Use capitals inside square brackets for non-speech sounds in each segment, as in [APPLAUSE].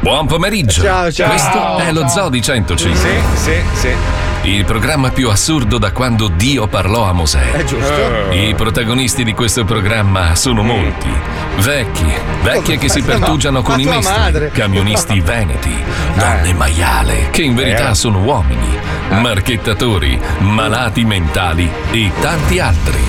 Buon pomeriggio. Ciao, ciao. Questo è lo Zoo di 105. Sì, sì, sì. Il programma più assurdo da quando Dio parlò a Mosè. È giusto. I protagonisti di questo programma sono molti. Vecchi, vecchie che si pertugiano con i mestri, camionisti veneti, donne maiale, che in verità Eh. sono uomini, marchettatori, malati mentali e tanti altri.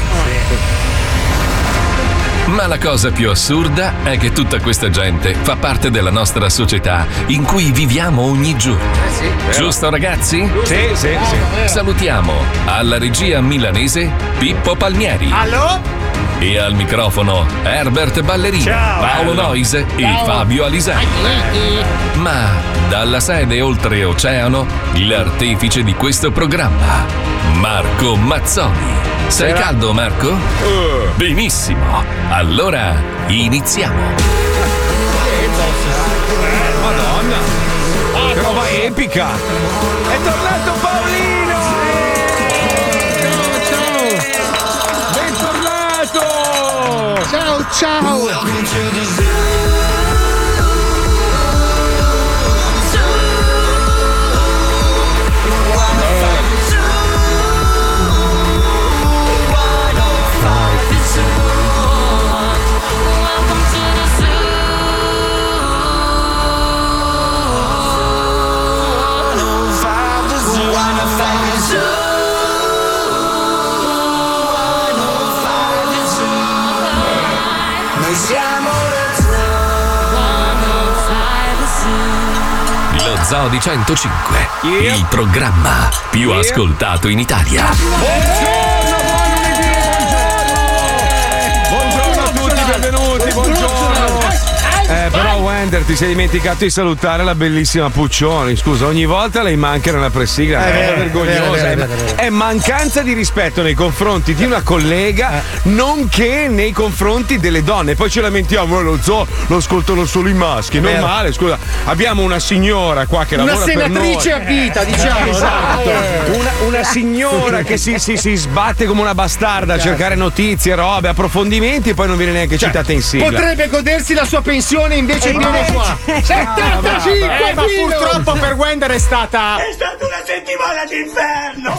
Ma la cosa più assurda è che tutta questa gente fa parte della nostra società in cui viviamo ogni giorno. Giusto ragazzi? Sì, sì, sì. Salutiamo alla regia milanese Pippo Palmieri. Allo? E al microfono Herbert Ballerini, Ciao, Paolo bello. Noise e Fabio Alisei. Ma dalla sede oltreoceano, l'artefice di questo programma, Marco Mazzoni. Sei Era- caldo, Marco? Benissimo. Allora iniziamo. Madonna. Che roba epica. È tornato Paolino. Ciao, ciao. Bentornato. Ciao, ciao! Zoo di 105, il programma più Yeah. ascoltato in Italia. Buongiorno, buon lunedì, buongiorno. Buongiorno a tutti, benvenuti, buongiorno. Eh, però Wender ti sei dimenticato di salutare la bellissima Puccioni. Scusa, ogni volta lei manca nella pressiga, è, È vero, vergognosa. è vero, è vero, è mancanza di rispetto nei confronti di una collega, nonché nei confronti delle donne. Poi ci lamentiamo, eh, lo zoo lo ascoltano solo i maschi. vero. Normale, scusa. Abbiamo una signora qua che Una lavora per noi. senatrice a vita, diciamo. Esatto, una, una signora che si, si- si sbatte come una bastarda a cercare notizie, robe, approfondimenti e poi non viene neanche citata in sigla. Potrebbe godersi la sua pensione invece viene qua. 75 Eh, ma filo! purtroppo per Wender è stata. È stata una settimana d'inferno!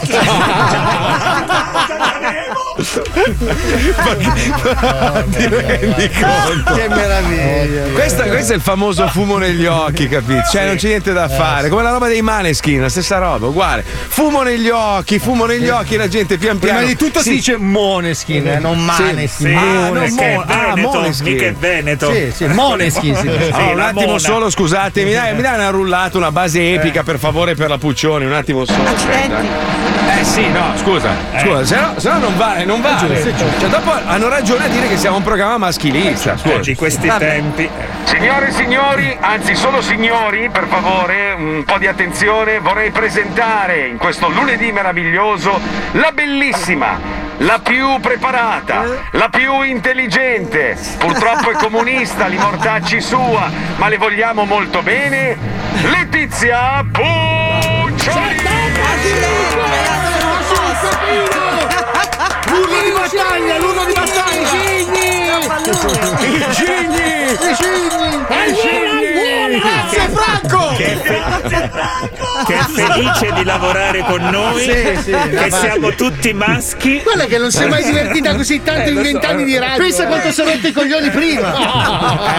Ti rendi conto? Che meraviglia! Questo, questo è il famoso fumo negli occhi, capito? Cioè, non c'è niente da fare. Come la roba dei maneskin, la stessa roba, uguale. Fumo negli occhi, fumo negli occhi, la gente pian piano. Prima di tutto si dice Moneskin, eh, non Maneskin. Sì, Ah, no, perché è Mo- ah, Veneto, Moneskin. mica è Veneto. Sì, sì, Moneskin si dice. Sì, Allora, un attimo mona. solo, scusate, mi dai, mi dai una rullata, una base epica per favore per la Puccioni, un attimo solo. aspetta. Eh sì, no, scusa, scusa, se no, se no non vale, non vale. Cioè, dopo hanno ragione a dire che siamo un programma maschilista. Scusa. Oggi questi tempi. Signore e signori, anzi solo signori, per favore, un po' di attenzione, vorrei presentare in questo lunedì meraviglioso la bellissima, la più preparata, la più intelligente, purtroppo è comunista, [LAUGHS] li mortacci sua, ma le vogliamo molto bene, Letizia Puccioni! L'uno di battaglia, l'uno di battaglia! Franco! Che è felice di lavorare con noi. Sì, sì, che siamo tutti maschi. Quella che non si è mai divertita così tanto in vent'anni di radio. Pensa quanto sono rotti i coglioni prima.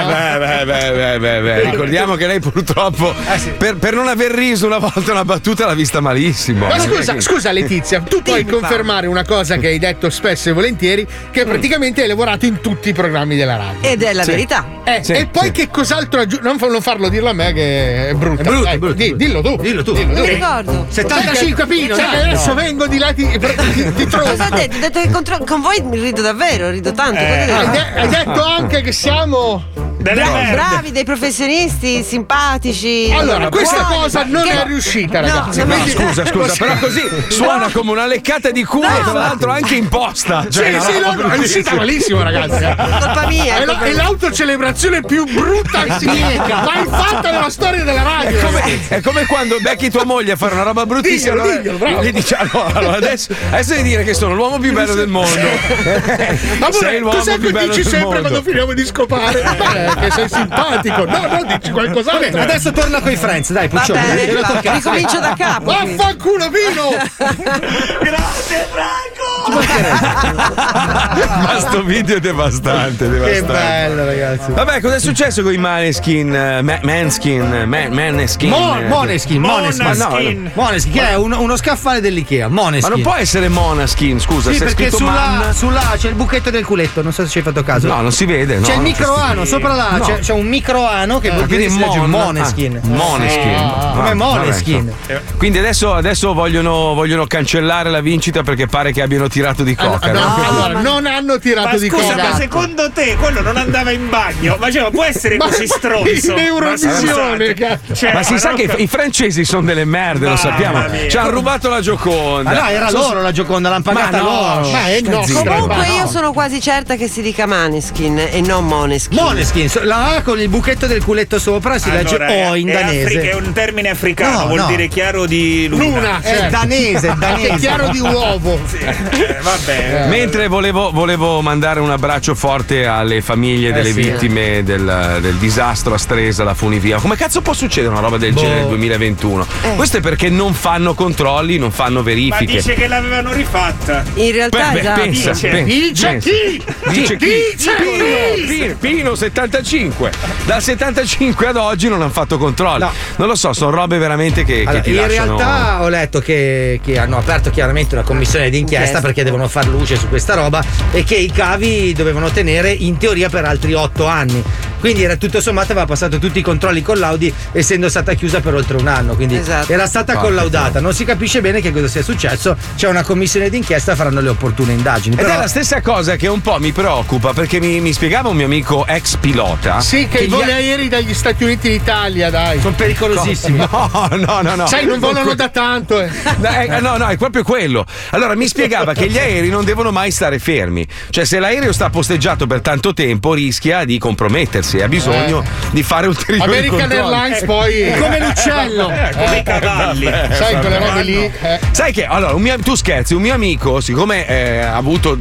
Eh beh, beh, beh, beh, beh, beh. Ricordiamo che lei purtroppo per, per non aver riso una volta una battuta l'ha vista malissimo. Ma scusa, scusa Letizia, tu puoi confermare una cosa che hai detto spesso e volentieri, che praticamente hai lavorato in tutti i programmi della radio. Ed è la verità. Eh, Sì, e poi sì. che cos'altro fa- non farlo dirlo a me che è brutto. È brutto, Dai, è brutto, di- dillo tu. Dillo tu. Non mi ricordo. 75 Pino, che adesso vengo di là ti, ti, ti [LAUGHS] trovo. Cosa ha detto? Ha detto che contro- con voi mi rido davvero, rido tanto. cosa Hai, de- hai detto anche che siamo Delle Bravi, merde. bravi, dei professionisti simpatici. Allora, questa buoni, cosa non che- è riuscita, No, ragazzi. no, No, Quindi- scusa, scusa, però così suona come una leccata di culo, No, tra ma- l'altro anche imposta. Sì, Cioè, sì, roba no, no, è uscita bruttissima. malissimo, ragazzi. eh. Colpa mia. È, la- colpa è l'autocelebrazione più brutta e cieca mai fatta nella storia della radio. È come, è come quando becchi tua moglie a fare una roba bruttissima. Diglielo, allora diglielo, bravo. Le dici allora, allora, adesso, adesso devi dire che sono l'uomo più bello del mondo. Amore, sei l'uomo cos'è più che dici sempre mondo. quando finiamo di scopare? [LAUGHS] Che sei [LAUGHS] simpatico. No, no, dici qualcos'altro. Adesso torna con i Friends, dai, tocca. ricomincio da capo. Vaffanculo vino! [LAUGHS] Grazie, Franco! [LAUGHS] Ma sto video è devastante, Che devastante. bello, ragazzi. Vabbè, cosa è successo con i Maneskin? eh, Ma- Manskin, Man- Maneskin. Mo- eh, Moneskin, Moneskin. Monaskin. Moneskin, che è uno, uno scaffale dell'Ikea. Ma Moneskin. non può essere Monaskin, scusa, Sì, se è perché scritto sulla, Man. sulla c'è il buchetto del culetto, non so se ci hai fatto caso. No, non si vede. no, c'è il microano, sopra là No. c'è, c'è un microano che vuol dire Mon- Moneskin. ah, Moneskin. Ah, Come Moneskin. Quindi adesso, adesso vogliono, vogliono cancellare la vincita perché pare che abbiano tirato di coca. Allora, no? no, allora, non hanno tirato Ma di scusa, coca. ma secondo te quello non andava in bagno? Ma cioè, ma può essere Ma- così stronzo? in Eurovisione, Ma. Cioè, Ma si sa che i, francesi sono delle merde, lo sappiamo. Ci hanno rubato la Gioconda. Ah no, era loro la Gioconda, l'hanno pagata Ma loro. Ma. Comunque ma io no. sono quasi certa che si dica Maneskin e non Moneskin. Moneskin, so- la A con il buchetto del culetto sopra si legge Allora, è- O in è danese. afri- È un termine africano, No, vuol no. dire chiaro di luna. Luna, È certo. danese, [LAUGHS] è Che danese. è chiaro di uovo. Eh, vabbè. Mentre volevo, volevo mandare un abbraccio forte alle famiglie delle sì. vittime del, del disastro a Stresa, la funivia. Come cazzo può succedere una roba del Boh. genere nel 2021? Questo è perché non fanno controlli, non fanno Ma verifiche. dice che l'avevano rifatta. In realtà Beh, beh, pensa, dice. pensa, Dice pensa. chi? Dice chi? Dice Pino, Pino, Pino 75. Dal 75 ad oggi non hanno fatto controlli. No. Non lo so, sono robe veramente che, che Allora, ti in lasciano. realtà ho letto che, che hanno aperto chiaramente una commissione d'inchiesta Inchiesta. perché devono far luce su questa roba e che i cavi dovevano tenere in teoria per altri otto anni. Quindi era tutto sommato aveva passato tutti i controlli con l'Audi essendo stata chiusa per oltre un anno. Quindi Esatto. era stata Porca collaudata. Non si capisce bene che cosa sia successo. C'è una commissione d'inchiesta, faranno le opportune indagini. Ed Però è la stessa cosa che un po' mi preoccupa perché mi, mi spiegava un mio amico ex pilota. Sì, che Che i gli voli a- aerei dagli Stati Uniti in Italia, dai. sono pericolosissimi. No, no, no, no. Sai, non volano da tanto. eh. No, eh, no, no, è proprio quello. Allora mi spiegava che gli aerei non devono mai stare fermi. Cioè, se l'aereo sta posteggiato per tanto tempo, rischia di compromettersi e ha bisogno di fare ulteriori American controlli. Airlines poi. Come l'uccello. Eh, come i cavalli. Sai, quelle robe lì. eh. Sai che allora, mio- tu scherzi, un mio amico, siccome eh, ha avuto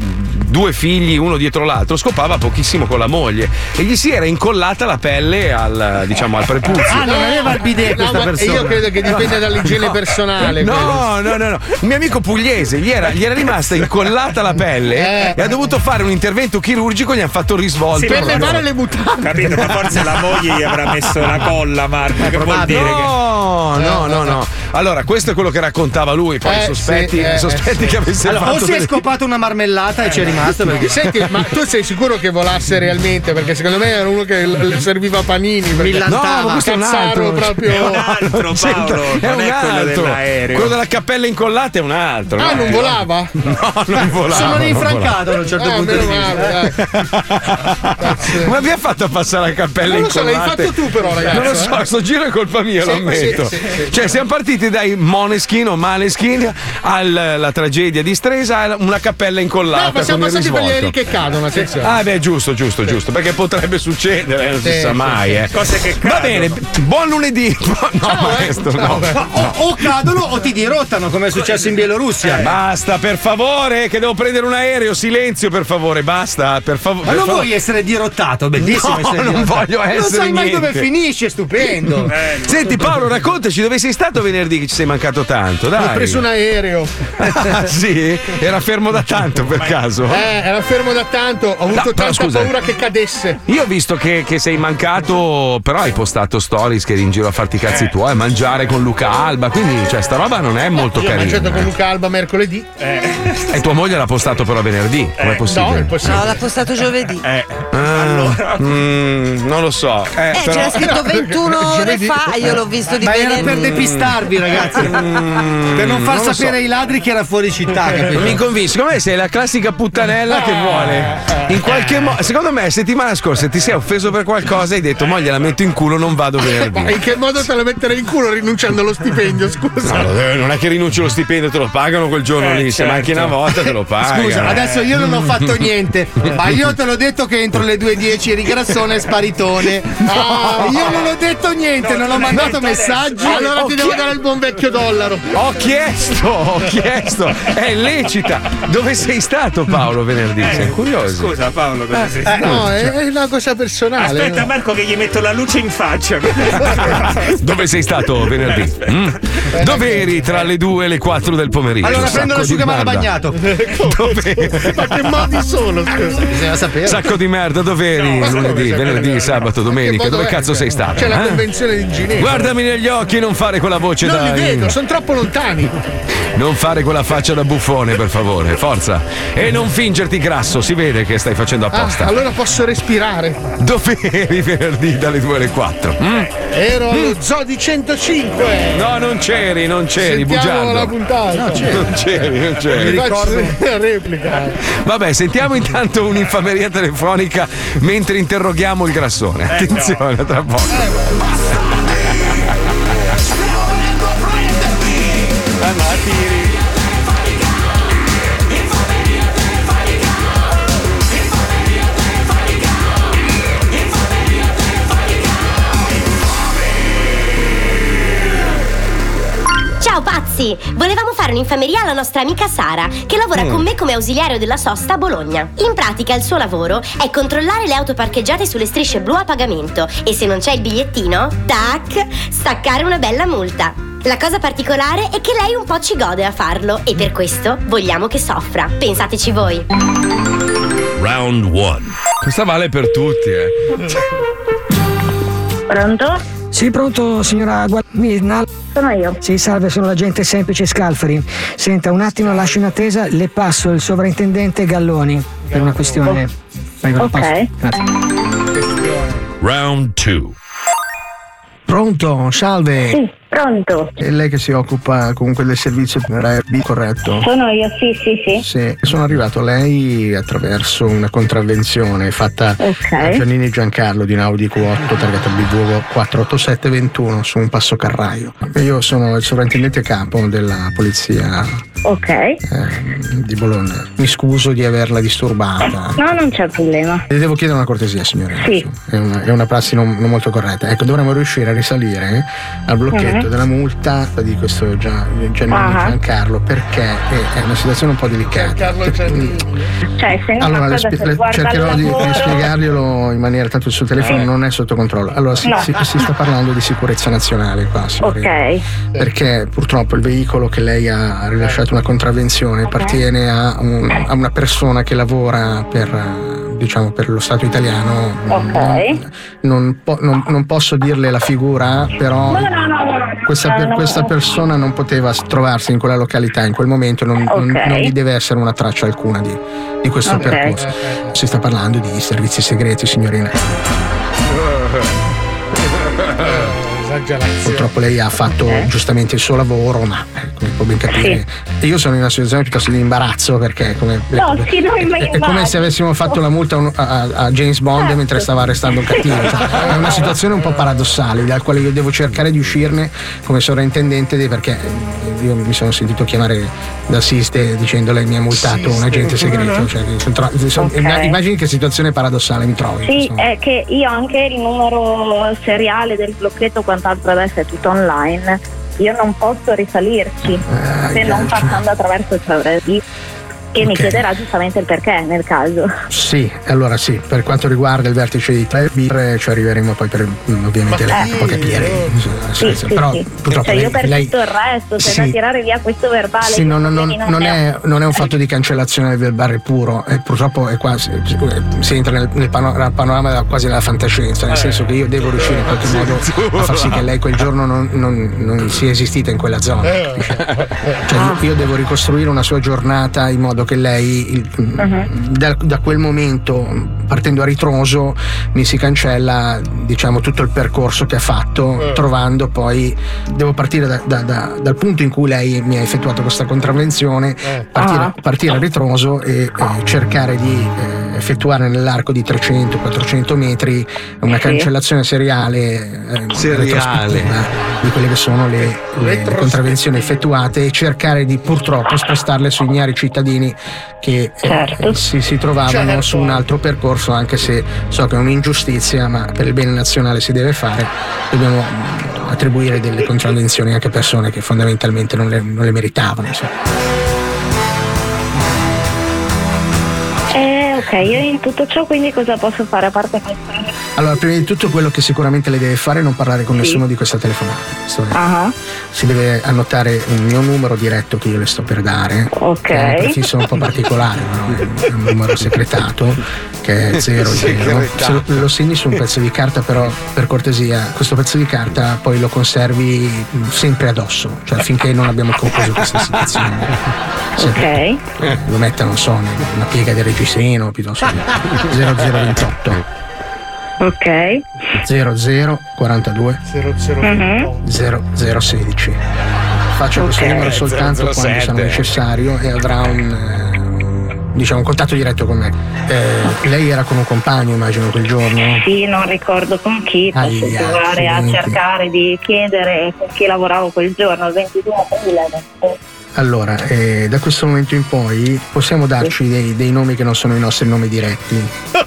due figli uno dietro l'altro, scopava pochissimo con la moglie e gli si era incollata la pelle al, diciamo, al prepuzio. Ah, non aveva il bidet No, questa persona. io credo che dipenda dall'igiene personale. quello. No, no, no, no. Un mio amico pugliese gli era, gli era rimasta incollata la pelle Eh. e ha dovuto fare un intervento chirurgico, gli hanno fatto il risvolto. Sì, Per levare le mutande. Capito? Ma forse la moglie gli avrà messo la colla, Marco. Che vuol dire che. No, no, no, no. Allora, questo è quello che raccontava lui. Poi Eh, sospetti, sì, eh, sospetti eh, che avesse Allora, o fatto. si è delle- scopato una marmellata e ci è rimasto perché Senti, ma tu sei sicuro che volasse realmente? Perché secondo me era uno che l- serviva panini. perché- No, ma questo è un altro. proprio. È un [LAUGHS] altro, Senta, Paolo. è Non un è quello altro. dell'aereo. Quello della cappella incollata è un altro. Ah, no? non volava? No, non volava. sono rinfrancato a un certo punto meno di vista. Come vi ha fatto a passare la cappella Non lo so, l'hai fatto tu però, ragazzo, Non lo so, eh. sto giro è colpa mia, lo ammetto. sì, sì, sì. Cioè, siamo partiti dai Moneskin o Maneskin alla tragedia di Stresa una cappella incollata. No, ma siamo passati per gli aerei che cadono, attenzione. Ah, beh, giusto, giusto, giusto. Perché potrebbe succedere, eh, non si Sì, sa mai, sì. eh. Cose che Va cadono. bene, buon lunedì. [LAUGHS] No, Ciao, eh. maestro, no. eh. Ma o, o cadono o ti dirottano come è successo in Bielorussia. Basta, per favore, che devo prendere un aereo. Silenzio, per favore, basta. Per favore. Ma non vuoi essere dirottato? Bellissimo No, essere non dirottato. voglio Non essere sai mai niente. dove finisce, stupendo. Eh, [LAUGHS] Senti Paolo, raccontaci dove sei stato venerdì che ci sei mancato tanto, dai. Ho preso un aereo. [LAUGHS] Ah, sì? Era fermo da tanto per caso? Eh, era fermo da tanto. Ho avuto No, tanta scusa. paura che cadesse. Io ho visto che, che sei mancato, però hai postato stories che eri in giro a farti i cazzi tuoi, a mangiare con Luca Alba, quindi cioè sta roba non è molto Io ho mangiato carina. con Luca Alba mercoledì. E tua moglie l'ha postato però venerdì, com'è No, è possibile? No, possibile. l'ha postato giovedì. eh, Ah, Ah, mm, non lo so. Eh, c'era scritto [LAUGHS] 21 ore fa io l'ho visto di Ma era per depistarvi, ragazzi. per non far non sapere so. ai ladri che era fuori città. Non [LAUGHS] capito? mi convinci, secondo me sei la classica puttanella che vuole. In qualche modo, secondo me, settimana scorsa ti sei offeso per qualcosa e hai detto, mo gliela metto in culo, non vado [LAUGHS] Ma venerdì. in che modo te lo metterei in culo rinunciando allo stipendio? Scusa. No, eh, non è che rinunci allo stipendio, te lo pagano quel giorno Eh, lì. Se certo. manchi una volta te lo pagano. Scusa, adesso io non ho fatto niente, ma io te l'ho detto che entro le 2.10 eri grassone e sparitone. Ah, io non ho detto niente, non ho mandato messaggi. Allora ho ti devo dare il buon vecchio dollaro. Ho chiesto, ho chiesto, è lecita. Dove sei stato Paolo venerdì? Sei curioso? Scusa Paolo, dove sei Eh, no, è, è una cosa personale. Aspetta Marco che gli metto la luce in faccia. [LAUGHS] Dove sei stato venerdì? Mm? Dove eri tra le 2 e le 4 del pomeriggio? Allora prendo di l'asciugamano bagnato. Dove? Ma che modi sono? Scusa. Bisogna sapere. Sacco di merda, dove eri lunedì, venerdì, sabato, domenica? Dove cazzo sei stato? C'è la eh? convenzione di Ginevra. Guardami negli occhi e non fare quella voce Non da. li vedo, sono troppo lontani. Non fare quella faccia da buffone, per favore, forza. E non fingerti grasso, si vede che stai facendo Ah, apposta. allora posso respirare. Dove eri venerdì dalle 2 alle 4? Mm? Ero allo Zoo di 105. No, non c'eri, non c'eri, Sentiamo la bugiardo. puntata. Non c'eri, non Mi c'eri. faccio la replica. Vabbè, sentiamo intanto un'infameria telefonica mentre interroghiamo il grassone. Attenzione, tra poco. Ciao pazzi! Volevamo fare un'infameria alla nostra amica Sara, che lavora con me come ausiliario della sosta a Bologna. In pratica il suo lavoro è controllare le auto parcheggiate sulle strisce blu a pagamento e se non c'è il bigliettino, tac, staccare una bella multa. La cosa particolare è che lei un po' ci gode a farlo e per questo vogliamo che soffra. Pensateci voi. Round 1. Questa vale per tutti, eh. Pronto? Sì, pronto, signora Guadagnina? Sono io. Sì, salve, sono l'agente semplice Scalfari. Senta, un attimo lascio in attesa, le passo il sovrintendente Galloni per una questione. Prego, Ok. Round 2. Pronto, salve. Sì, pronto. È lei che si occupa comunque del servizio RB, corretto? Sono io, sì, sì, sì. Sì, sono arrivato a lei attraverso una contravvenzione fatta Ok. da Giannini Giancarlo di un Audi Q8 targata BV 48721 su un passo Carraio. Io sono il sovrintendente capo della polizia Ok. eh, di Bologna. Mi scuso di averla disturbata. No, non c'è problema. Le devo chiedere una cortesia, signore. Sì. È una, è una prassi non, non molto corretta. Ecco, dovremmo riuscire a risalire al blocchetto Mhm. della multa di questo Gia- Giannini Ah. Giancarlo perché è, una situazione un po' delicata. Cioè, se Allora, le cercherò di, di spiegarglielo in maniera tanto il suo telefono Sì. non è sotto controllo. Allora, si, No. si- si sta parlando di sicurezza nazionale qua, signorina. Ok. Perché purtroppo il veicolo che lei ha rilasciato una contravvenzione appartiene a, un- a una persona che lavora per, eh, diciamo, per lo Stato italiano. Ok. Non, non- non posso dirle la figura, però No, no, no, no, no. Questa, per- no, questa persona non poteva trovarsi in quella località in quel momento, non, non- Ok. non gli deve essere una traccia alcuna di, di questo Ok. percorso. Si sta parlando di servizi segreti, signorina. [LAUGHS] Purtroppo lei ha fatto Ok. giustamente il suo lavoro, ma eh, come può ben capire, io sono in una situazione piuttosto di imbarazzo perché come, No, sì, no, è, ma è come se avessimo fatto la multa a a, James Bond Certo. mentre stava arrestando un cattivo. Cioè, è una situazione un po' paradossale dal quale io devo cercare di uscirne come sovrintendente perché io mi sono sentito chiamare da Siste dicendo lei mi ha multato un agente segreto. Cioè, che sono tro- sono- Ok. Immagini che situazione paradossale mi trovo. Sì, insomma. è che io anche il numero seriale del blocchetto, quant'altro adesso è tutto online. Io non posso risalirci Ah, se non passando attraverso il CRD. Che mi Ok. chiederà giustamente il perché nel caso. Sì, allora sì, per quanto riguarda il vertice di 3 birre ci arriveremo poi per mm, ovviamente lei può capire. Sì, sì, però sì. purtroppo Cioè, io lei, per lei- tutto il resto, c'è Sì. da tirare via questo verbale. sì, che non, non- non è, non è un fatto di cancellazione del verbale puro, e purtroppo è quasi, si entra nel, nel pano- nel panorama della- quasi della fantascienza, nel senso che io devo riuscire in qualche modo a far sì che lei quel giorno non, non- non sia esistita in quella zona. capisce? Cioè, io, io devo ricostruire una sua giornata in modo modo che lei il- da, da quel momento, partendo a ritroso, mi si cancella diciamo tutto il percorso che ha fatto, trovando poi, devo partire da- da- da- dal punto in cui lei mi ha effettuato questa contravvenzione, partire, Ah. partire a ritroso e eh, cercare di eh, effettuare nell'arco di 300-400 metri una cancellazione seriale, eh, Seriale. di quelle che sono le, le- le contravvenzioni effettuate e cercare di purtroppo spostarle sui ignari cittadini che eh, Certo. si, si trovavano Certo. su un altro percorso, anche se so che è un'ingiustizia, ma per il bene nazionale si deve fare. Dobbiamo mm, attribuire delle contravvenzioni anche a persone che fondamentalmente non le, non le meritavano. insomma. Eh, ok, io in tutto ciò quindi cosa posso fare a parte pensare? Allora, prima di tutto quello che sicuramente lei deve fare è non parlare con nessuno di questa telefonata. Ah, Si deve annotare un mio numero diretto che io le sto per dare. Ok. Che è un prefisso un po' particolare, però è [LAUGHS] un numero secretato che è 00. Secretato. Se lo, segni su un pezzo di carta, però per cortesia, questo pezzo di carta poi lo conservi mh, sempre addosso, cioè finché non abbiamo concluso questa situazione. Se- ok. lo metta, non so, nella piega del reggiseno piuttosto che [LAUGHS] 0028 Ok. 0042 Mhm. 0016. Faccio questo Ok. numero soltanto quando 007. sarà necessario e avrà un, eh, un- diciamo, un contatto diretto con me. Eh, lei era con un compagno, immagino, quel giorno? Sì, non ricordo con chi, posso provare a cercare di chiedere con chi lavoravo quel giorno, il 22 aprile. Allora, eh, da questo momento in poi possiamo darci dei, dei nomi che non sono i nostri nomi diretti.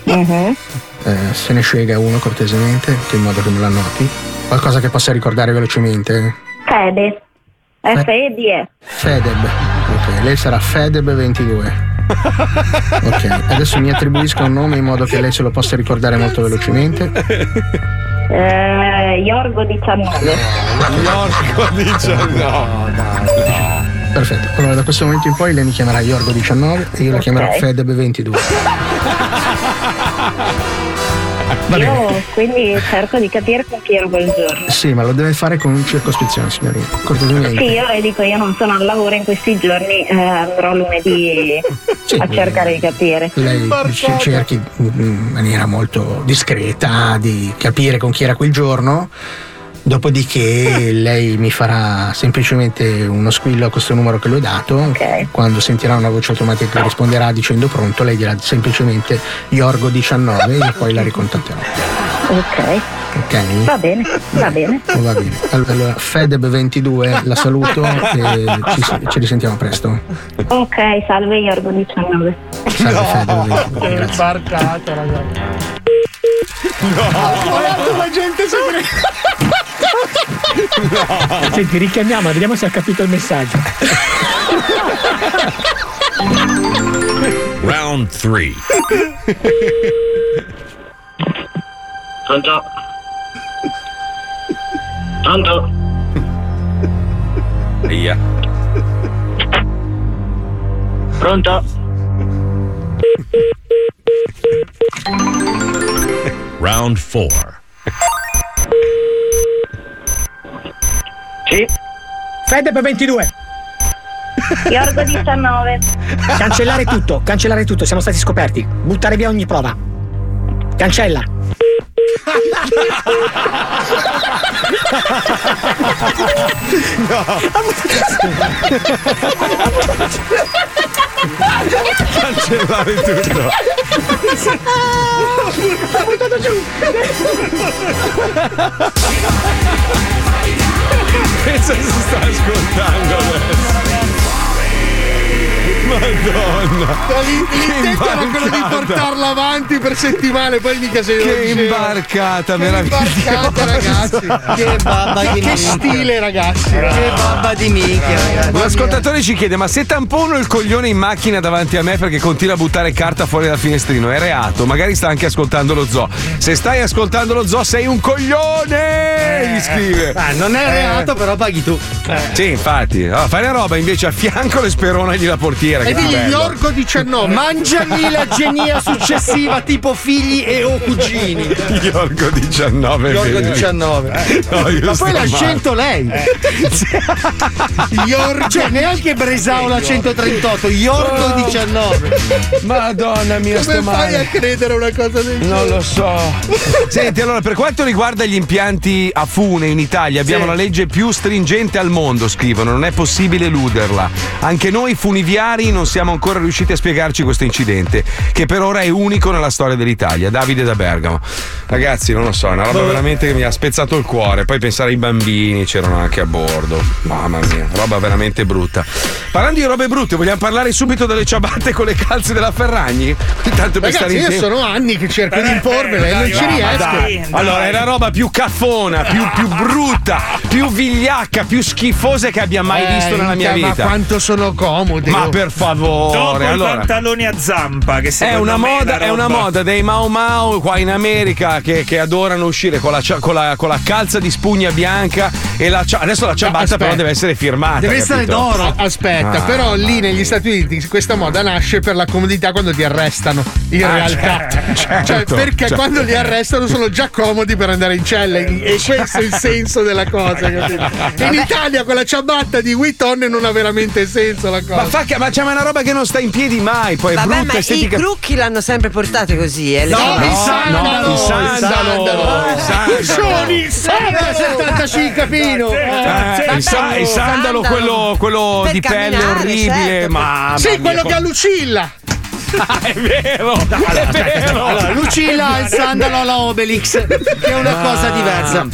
Mhm. Eh, se ne scega uno cortesemente, in modo che me lo annoti. Qualcosa che possa ricordare velocemente? Fede. F-E-D-E. Fedeb. Ok, lei sarà Fedeb22. [LAUGHS] Ok, adesso mi attribuisco un nome in modo che lei se lo possa ricordare molto velocemente. Eh, Iorgo 19. Yorgo 19. Perfetto. Allora da questo momento in poi lei mi chiamerà Iorgo19 e io la chiamerò Fedeb22. Va bene. Io quindi cerco di capire con chi ero quel giorno. Sì, ma lo deve fare con circospezione, signorina. Cortesemente. Sì, io le dico, io non sono al lavoro in questi giorni, eh, andrò lunedì a cercare di capire. Lei c- cerchi in maniera molto discreta di capire con chi era quel giorno. Dopodiché [LAUGHS] lei mi farà semplicemente uno squillo a questo numero che le ho dato. Quando sentirà una voce automatica che risponderà dicendo pronto, lei dirà semplicemente Iorgo19 e io poi la ricontatterò. Ok, Ok? va bene, va bene. Va bene. Allora, Fedeb22 la saluto e ci, ci risentiamo presto. Ok, salve Iorgo 19. Salve Fedeb22. [LAUGHS] Grazie. Sbarcata, ragazzi. No. la gente [LAUGHS] Senti, richiamiamola, vediamo se ha capito il messaggio. [LAUGHS] Round 3. Pronto? Pronto? Via. Pronto? Round 4. Sì? Fedeb 22. Iorgo 19. Cancellare tutto, cancellare tutto, siamo stati scoperti. Buttare via ogni prova. Cancella. Cancellare tutto. Ha buttato giù. Pensa si sta ascoltando adesso. Madonna. L'intento era quello di portarla avanti per settimane, poi mica sei Che imbarcata, meravigliosa. imbarcata, [LAUGHS] ragazzi. Che babba di Che stile, ragazzi. Che babba di minchia, ragazzi. Un ascoltatore ci chiede: Ma se tampono il coglione in macchina davanti a me perché continua a buttare carta fuori dal finestrino, è reato? Magari sta anche ascoltando lo zoo. Se stai ascoltando lo zoo, sei un coglione! Gli scrive. Ah, non è reato, però paghi tu. Sì, infatti. Allora, fai la roba invece a fianco le speronagli la portiera. Stasera. E digli. Yorgo 19. Mangiami la genia successiva, tipo figli e o cugini. Yorgo 19. Yorgo vedi. 19. No, io Ma poi l'ha scelto lei. Yorgo, cioè neanche Bresao la 138, Yorgo 19. Madonna mia, Come sto fai male. a credere una cosa del genere? Non lo so. Senti, allora, per quanto riguarda gli impianti a fune in Italia, abbiamo Sì. la legge più stringente al mondo, scrivono, non è possibile eluderla. Anche noi funiviari non siamo ancora riusciti a spiegarci questo incidente, che per ora è unico nella storia dell'Italia. Davide da Bergamo. Ragazzi, non lo so, è una roba veramente che mi ha spezzato il cuore. Poi pensare ai bambini, c'erano anche a bordo. Mamma mia, roba veramente brutta. Parlando di robe brutte, vogliamo parlare subito delle ciabatte con le calze della Ferragni? Tanto per stare Ragazzi, in io tempo. sono anni che cerco di imporvele e non ci Ma riesco. dai, allora, è la roba più caffona, più, più brutta, più vigliacca, più schifosa che abbia mai Eh, visto nella mia Ma vita. quanto sono comodi. Ma per favore, Dopo i allora. pantaloni a zampa, che È una, me moda, è una moda dei Mau Mau qua in America che, che adorano uscire con la, con, la, con la calza di spugna bianca e la adesso la ciabatta aspetta. però deve essere firmata. capito? A- Aspetta, Ah, però lì negli Stati Uniti questa moda nasce per la comodità quando ti arrestano. In Ah, realtà, certo, cioè certo, perché certo. quando li arrestano sono già comodi per andare in cella. E questo è il senso della cosa. capito? In Italia con la ciabatta di Witton non ha veramente senso la cosa. Ma, fa che- ma c'è una roba che non sta in piedi mai, poi è Vabbè, brutta ma i estetica. crucchi l'hanno sempre portate così, eh. No, ciabatte. il sandalo, no, il sandalo, il sandalo. Il sandalo 75 Pino. Eh, il, sa- il sandalo, quello, quello di pelle orribile, certo. ma. Sì, quello che ha Lucilla. È vero, è vero. Allora, Lucilla ha il sandalo alla Obelix, che è una cosa diversa.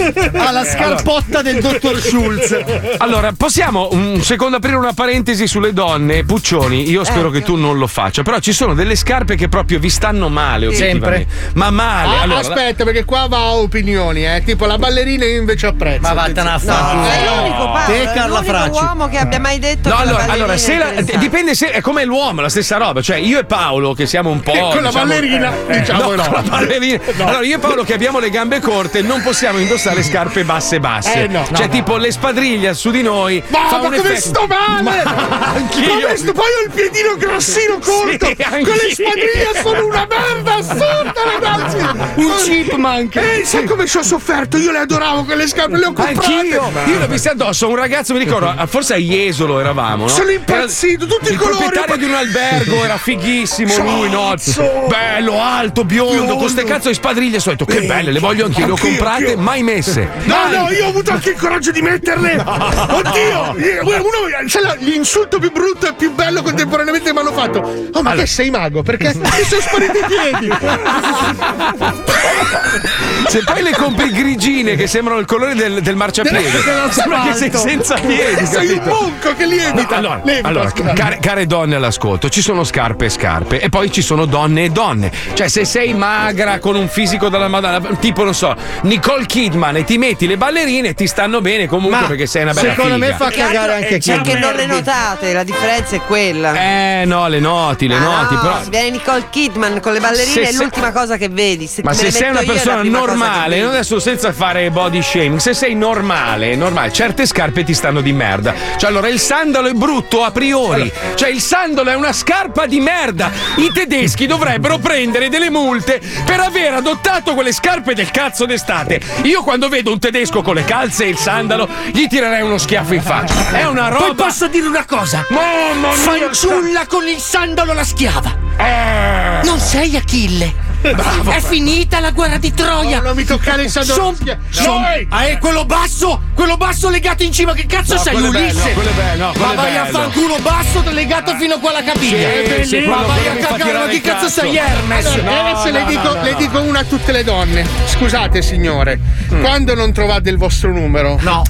Ha la scarpotta del dottor Schulz. Allora, possiamo un secondo aprire una parentesi sulle donne? Puccioni, io spero che tu non lo faccia, però ci sono delle scarpe che proprio vi stanno male, oggettivamente. Ma male. Ah, allora, aspetta, perché qua va a opinioni, eh. Tipo la ballerina io invece apprezzo. Ma vattene a No, fare. è l'unico Paolo, Te, è Carla l'unico Fracci. uomo che abbia mai detto No, allora, allora, è se la- dipende se è come l'uomo, la stessa roba. Cioè, io e Paolo, che siamo un po'. Con la diciamo- ballerina, diciamo no, no. con la ballerina. Allora, io e Paolo, che abbiamo le gambe corte, non possiamo indossare scarpe basse basse. Eh, no. cioè, No, tipo le spadriglie su di noi. Ma, fa ma come effetto- sto male? Ma anch'io. Come sto- Poi ho il piedino grassino corto. [LAUGHS] Sì, con le spadriglie sono una merda assurda, ragazzi. Un chipmunk. Eh, sai come ci ho sofferto? Io le adoravo quelle scarpe, le ho comprate. Anch'io, io l'ho vista addosso a un ragazzo, mi ricordo, forse a Jesolo eravamo. No? Sono impazzito, tutti i il colori. proprietario di un albergo era fighissimo lui, no? Cazzo! Bello, alto, biondo, Biondo. con ste cazzo di spadriglie. Ho detto che belle, le voglio anch'io, le ho comprate, anch'io. mai messe. No, Mai. no, io ho avuto anche il coraggio di metterle. [LAUGHS] Oddio, io- uno, la- l'insulto più brutto e più bello contemporaneamente mi hanno fatto. Oh, ma Allora. che sei mago? Perché mi sono spariti i piedi. [LAUGHS] Se poi le compri grigine che sembrano il colore del, del marciapiede, sembra che sei senza piedi. Sei un capito? monco che lievita. Allora, allora, scusate. care, care donne all'ascolto, ci sono scarpe e scarpe e poi ci sono donne e donne. Cioè, se sei magra con un fisico dalla madonna, tipo, non so, Nicole Kidman e ti metti le ballerine, ti stanno bene comunque Ma perché sei una bella secondo me figa. fa cagare anche chi. Perché non le notate, la differenza è quella. Eh no, le noti, le Ah, noti, no, però. se viene Nicole Kidman con le ballerine Se è sei- l'ultima cosa che vedi. Se Ma me se sei una persona che normale, non adesso senza fare body shaming, se sei normale, normale, certe scarpe ti stanno di merda. Cioè, allora il sandalo è brutto a priori. Cioè, il sandalo è una scarpa di merda. I tedeschi dovrebbero prendere delle multe per aver adottato quelle scarpe del cazzo d'estate. Io quando vedo un tedesco con le calze e il sandalo, gli tirerei uno schiaffo in faccia. È una roba. Poi posso dire una cosa? Mamma mia, Fanciulla con il sandalo alla schiava. Eh. Non sei Achille. Bravo. È finita la guerra di Troia. No, non mi toccare il sandalo alla Son- son- Noi! Ah, è quello basso, quello basso legato in cima. Che cazzo No, sei, bello, Ulisse? quello è bello, no, ma vai a bello. fanculo basso legato fino qua alla caviglia. Sì, sì, ma vai a cagare, ma che cazzo cazzo. sei, Hermes? Allora, No, adesso no, le, no, dico, no, le no. dico una a tutte le donne. Scusate, signore, quando non trovate il vostro numero, No.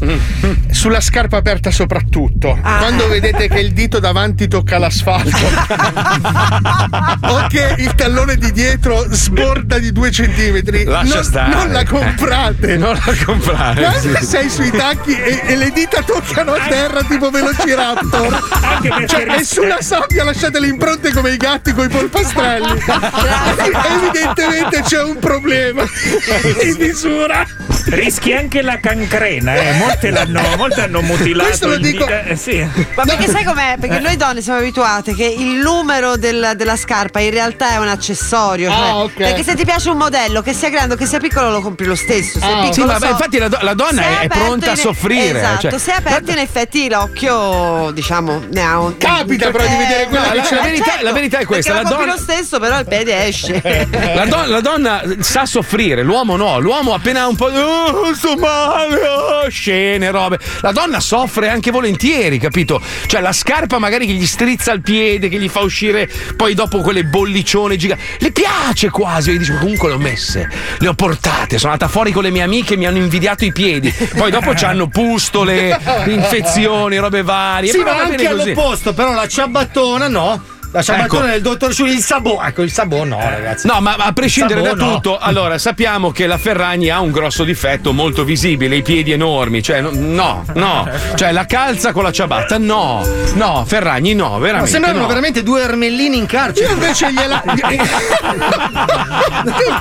sulla scarpa aperta soprattutto, quando vedete che il dito davanti tocca l'asfalto [LAUGHS] o che il tallone di dietro sborda di due centimetri. Lascia non, stare. non la comprate. [LAUGHS] Non la comprare. Quando sì. sei sui tacchi e, e le dita toccano a terra tipo Velociraptor. Anche perché Cioè, e sulla sabbia lasciate le impronte come i gatti con i polpastrelli. [LAUGHS] Evidentemente c'è un problema di misura. Rischi anche la cancrena, eh. Molte l'hanno, molte hanno mutilato. Questo lo dico- dita- eh, sì. Ma perché sai com'è? Perché noi donne siamo abituate che il numero del- della scarpa in realtà è un accessorio. cioè- Ah, ok. Perché se ti piace un modello, che sia grande o che sia piccolo, lo compri lo stesso. Se Ah, piccolo, Sì, ma so- infatti la, do- la donna è, è pronta a soffrire. Esatto, cioè- se è aperto in effetti l'occhio, diciamo, ne ha un. Capita però di vedere quella no, che la- c'è. la verità- la verità è questa, la lo compri donna- lo stesso, però il piede esce. [LAUGHS] La, don- la donna sa soffrire, l'uomo no. L'uomo appena un po'. Oh, sto male, oh", scene, robe. La donna soffre anche volentieri, capito? Cioè, la scarpa magari che gli strizza il piede, che gli fa uscire poi dopo quelle bolliccione giganti. Le piace quasi. E dice, "Ma comunque le ho messe, le ho portate. Sono andata fuori con le mie amiche e mi hanno invidiato i piedi. Poi dopo c'hanno pustole, [LAUGHS] infezioni, robe varie. Sì, Però ma anche all'opposto, però la ciabattona no. La ciabattona Ecco. del dottor Sciulli, il sabò. Ecco, il sabò no, ragazzi. No, ma a prescindere da no. tutto, allora sappiamo che la Ferragni ha un grosso difetto molto visibile, i piedi enormi, cioè no, no, cioè la calza con la ciabatta, no, no, Ferragni no, Ma veramente. sembrano no. veramente due ermellini in carcere. Io invece gliela. [LAUGHS] che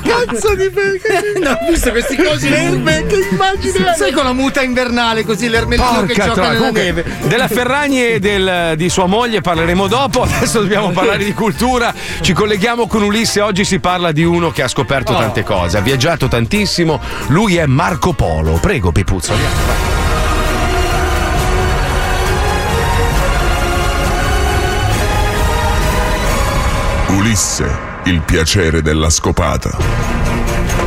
cazzo di [LAUGHS] No, ho visto questi cosi L'erme, che immagine? Sai con la muta invernale così l'ermellino che Porca gioca troia, nella comunque, neve. Della Ferragni e del- di sua moglie parleremo dopo. [LAUGHS] Adesso dobbiamo parlare di cultura. Ci colleghiamo con Ulisse. Oggi si parla di uno che ha scoperto Oh. tante cose, ha viaggiato tantissimo. Lui è Marco Polo. Prego, Pipuzzo. andiamo. Ulisse, il piacere della scopata.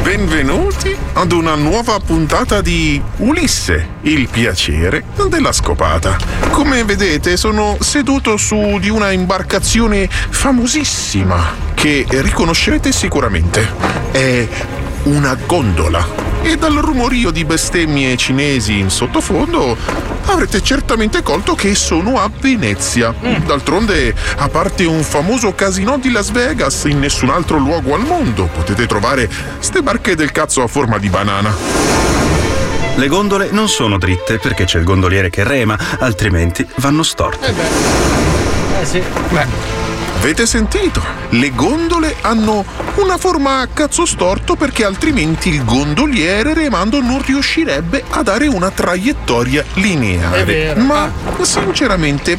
Benvenuti ad una nuova puntata di Ulisse, il piacere della scopata. Come vedete sono seduto su di una imbarcazione famosissima che riconoscerete sicuramente. È una gondola. E dal rumorio di bestemmie cinesi in sottofondo avrete certamente colto che sono a Venezia. D'altronde, a parte un famoso casino di Las Vegas, in nessun altro luogo al mondo potete trovare ste barche del cazzo a forma di banana. Le gondole non sono dritte perché c'è il gondoliere che rema, altrimenti vanno storte. Eh sì. Avete sentito? Le gondole hanno una forma a cazzo storto perché altrimenti il gondoliere remando non riuscirebbe a dare una traiettoria lineare. Ma sinceramente,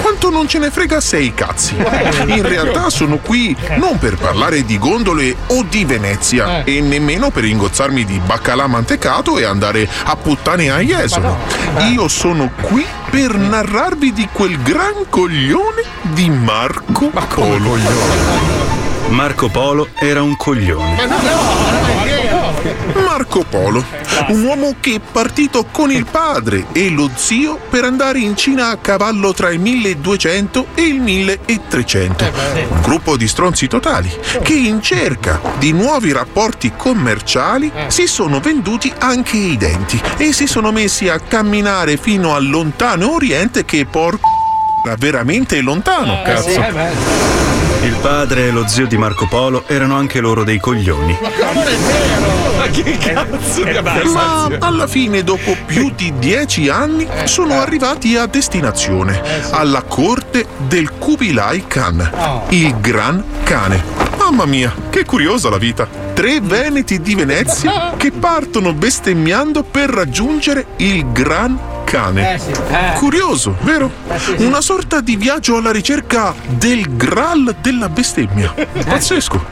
quanto non ce ne frega sei cazzi. In realtà sono qui non per parlare di gondole o di Venezia e nemmeno per ingozzarmi di baccalà mantecato e andare a puttane a Jesolo. Io sono qui per narrarvi di quel gran coglione di Marco Polo. Marco Polo era un coglione. Marco Polo, un uomo che è partito con il padre e lo zio per andare in Cina a cavallo tra il 1200 e il 1300. Un gruppo di stronzi totali che in cerca di nuovi rapporti commerciali si sono venduti anche i denti e si sono messi a camminare fino al lontano oriente che porco era veramente lontano, cazzo. Il padre e lo zio di Marco Polo erano anche loro dei coglioni. Ma che cazzo di Ma alla fine, dopo più di dieci anni, sono arrivati a destinazione, alla corte del Kubilai Khan, il Gran Cane. Mamma mia, che curiosa la vita! Tre veneti di Venezia che partono bestemmiando per raggiungere il Gran Cane. Curioso, vero? Una sorta di viaggio alla ricerca del Graal della bestemmia. Pazzesco.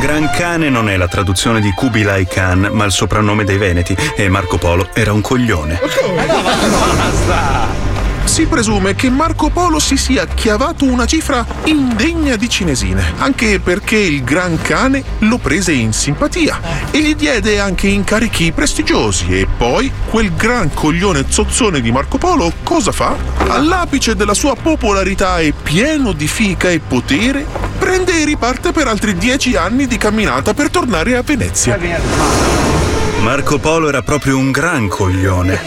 Gran Cane non è la traduzione di Kubilai Khan, ma il soprannome dei Veneti, e Marco Polo era un coglione. Si presume che Marco Polo si sia chiavato una cifra indegna di cinesine, anche perché il Gran Cane lo prese in simpatia e gli diede anche incarichi prestigiosi e poi quel gran coglione zozzone di Marco Polo cosa fa? All'apice della sua popolarità e pieno di fica e potere, prende e riparte per altri dieci anni di camminata per tornare a Venezia. Marco Polo era proprio un gran coglione.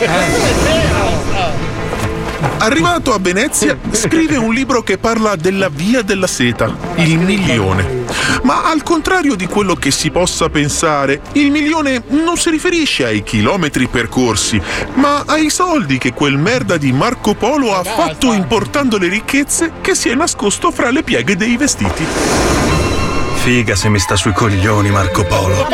Arrivato a Venezia, scrive un libro che parla della via della seta, il milione. Ma al contrario di quello che si possa pensare, il milione non si riferisce ai chilometri percorsi, ma ai soldi che quel merda di Marco Polo ha fatto importando le ricchezze che si è nascosto fra le pieghe dei vestiti. Figa se mi sta sui coglioni Marco Polo.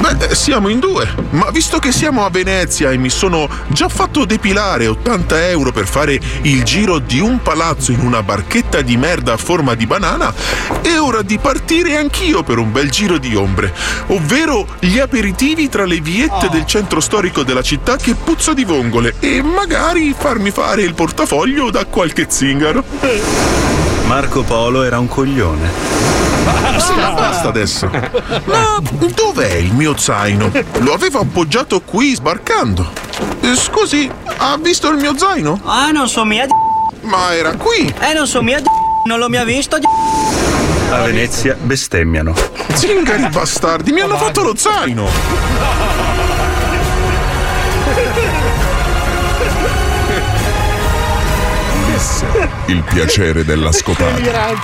Beh, siamo in due, ma visto che siamo a Venezia e mi sono già fatto depilare 80 euro per fare il giro di un palazzo in una barchetta di merda a forma di banana, è ora di partire anch'io per un bel giro di ombre, ovvero gli aperitivi tra le viette del centro storico della città che puzza di vongole e magari farmi fare il portafoglio da qualche zingaro. Marco Polo era un coglione. Basta, basta adesso. Ma dov'è il mio zaino? Lo avevo appoggiato qui sbarcando. Eh, Scusi, ha visto il mio zaino? Ah, non so mia di... Ma era qui. Eh, non so mia di... Non l'ho mia visto di... A Venezia bestemmiano. Zingari bastardi, mi hanno fatto lo zaino. Il piacere della scopata.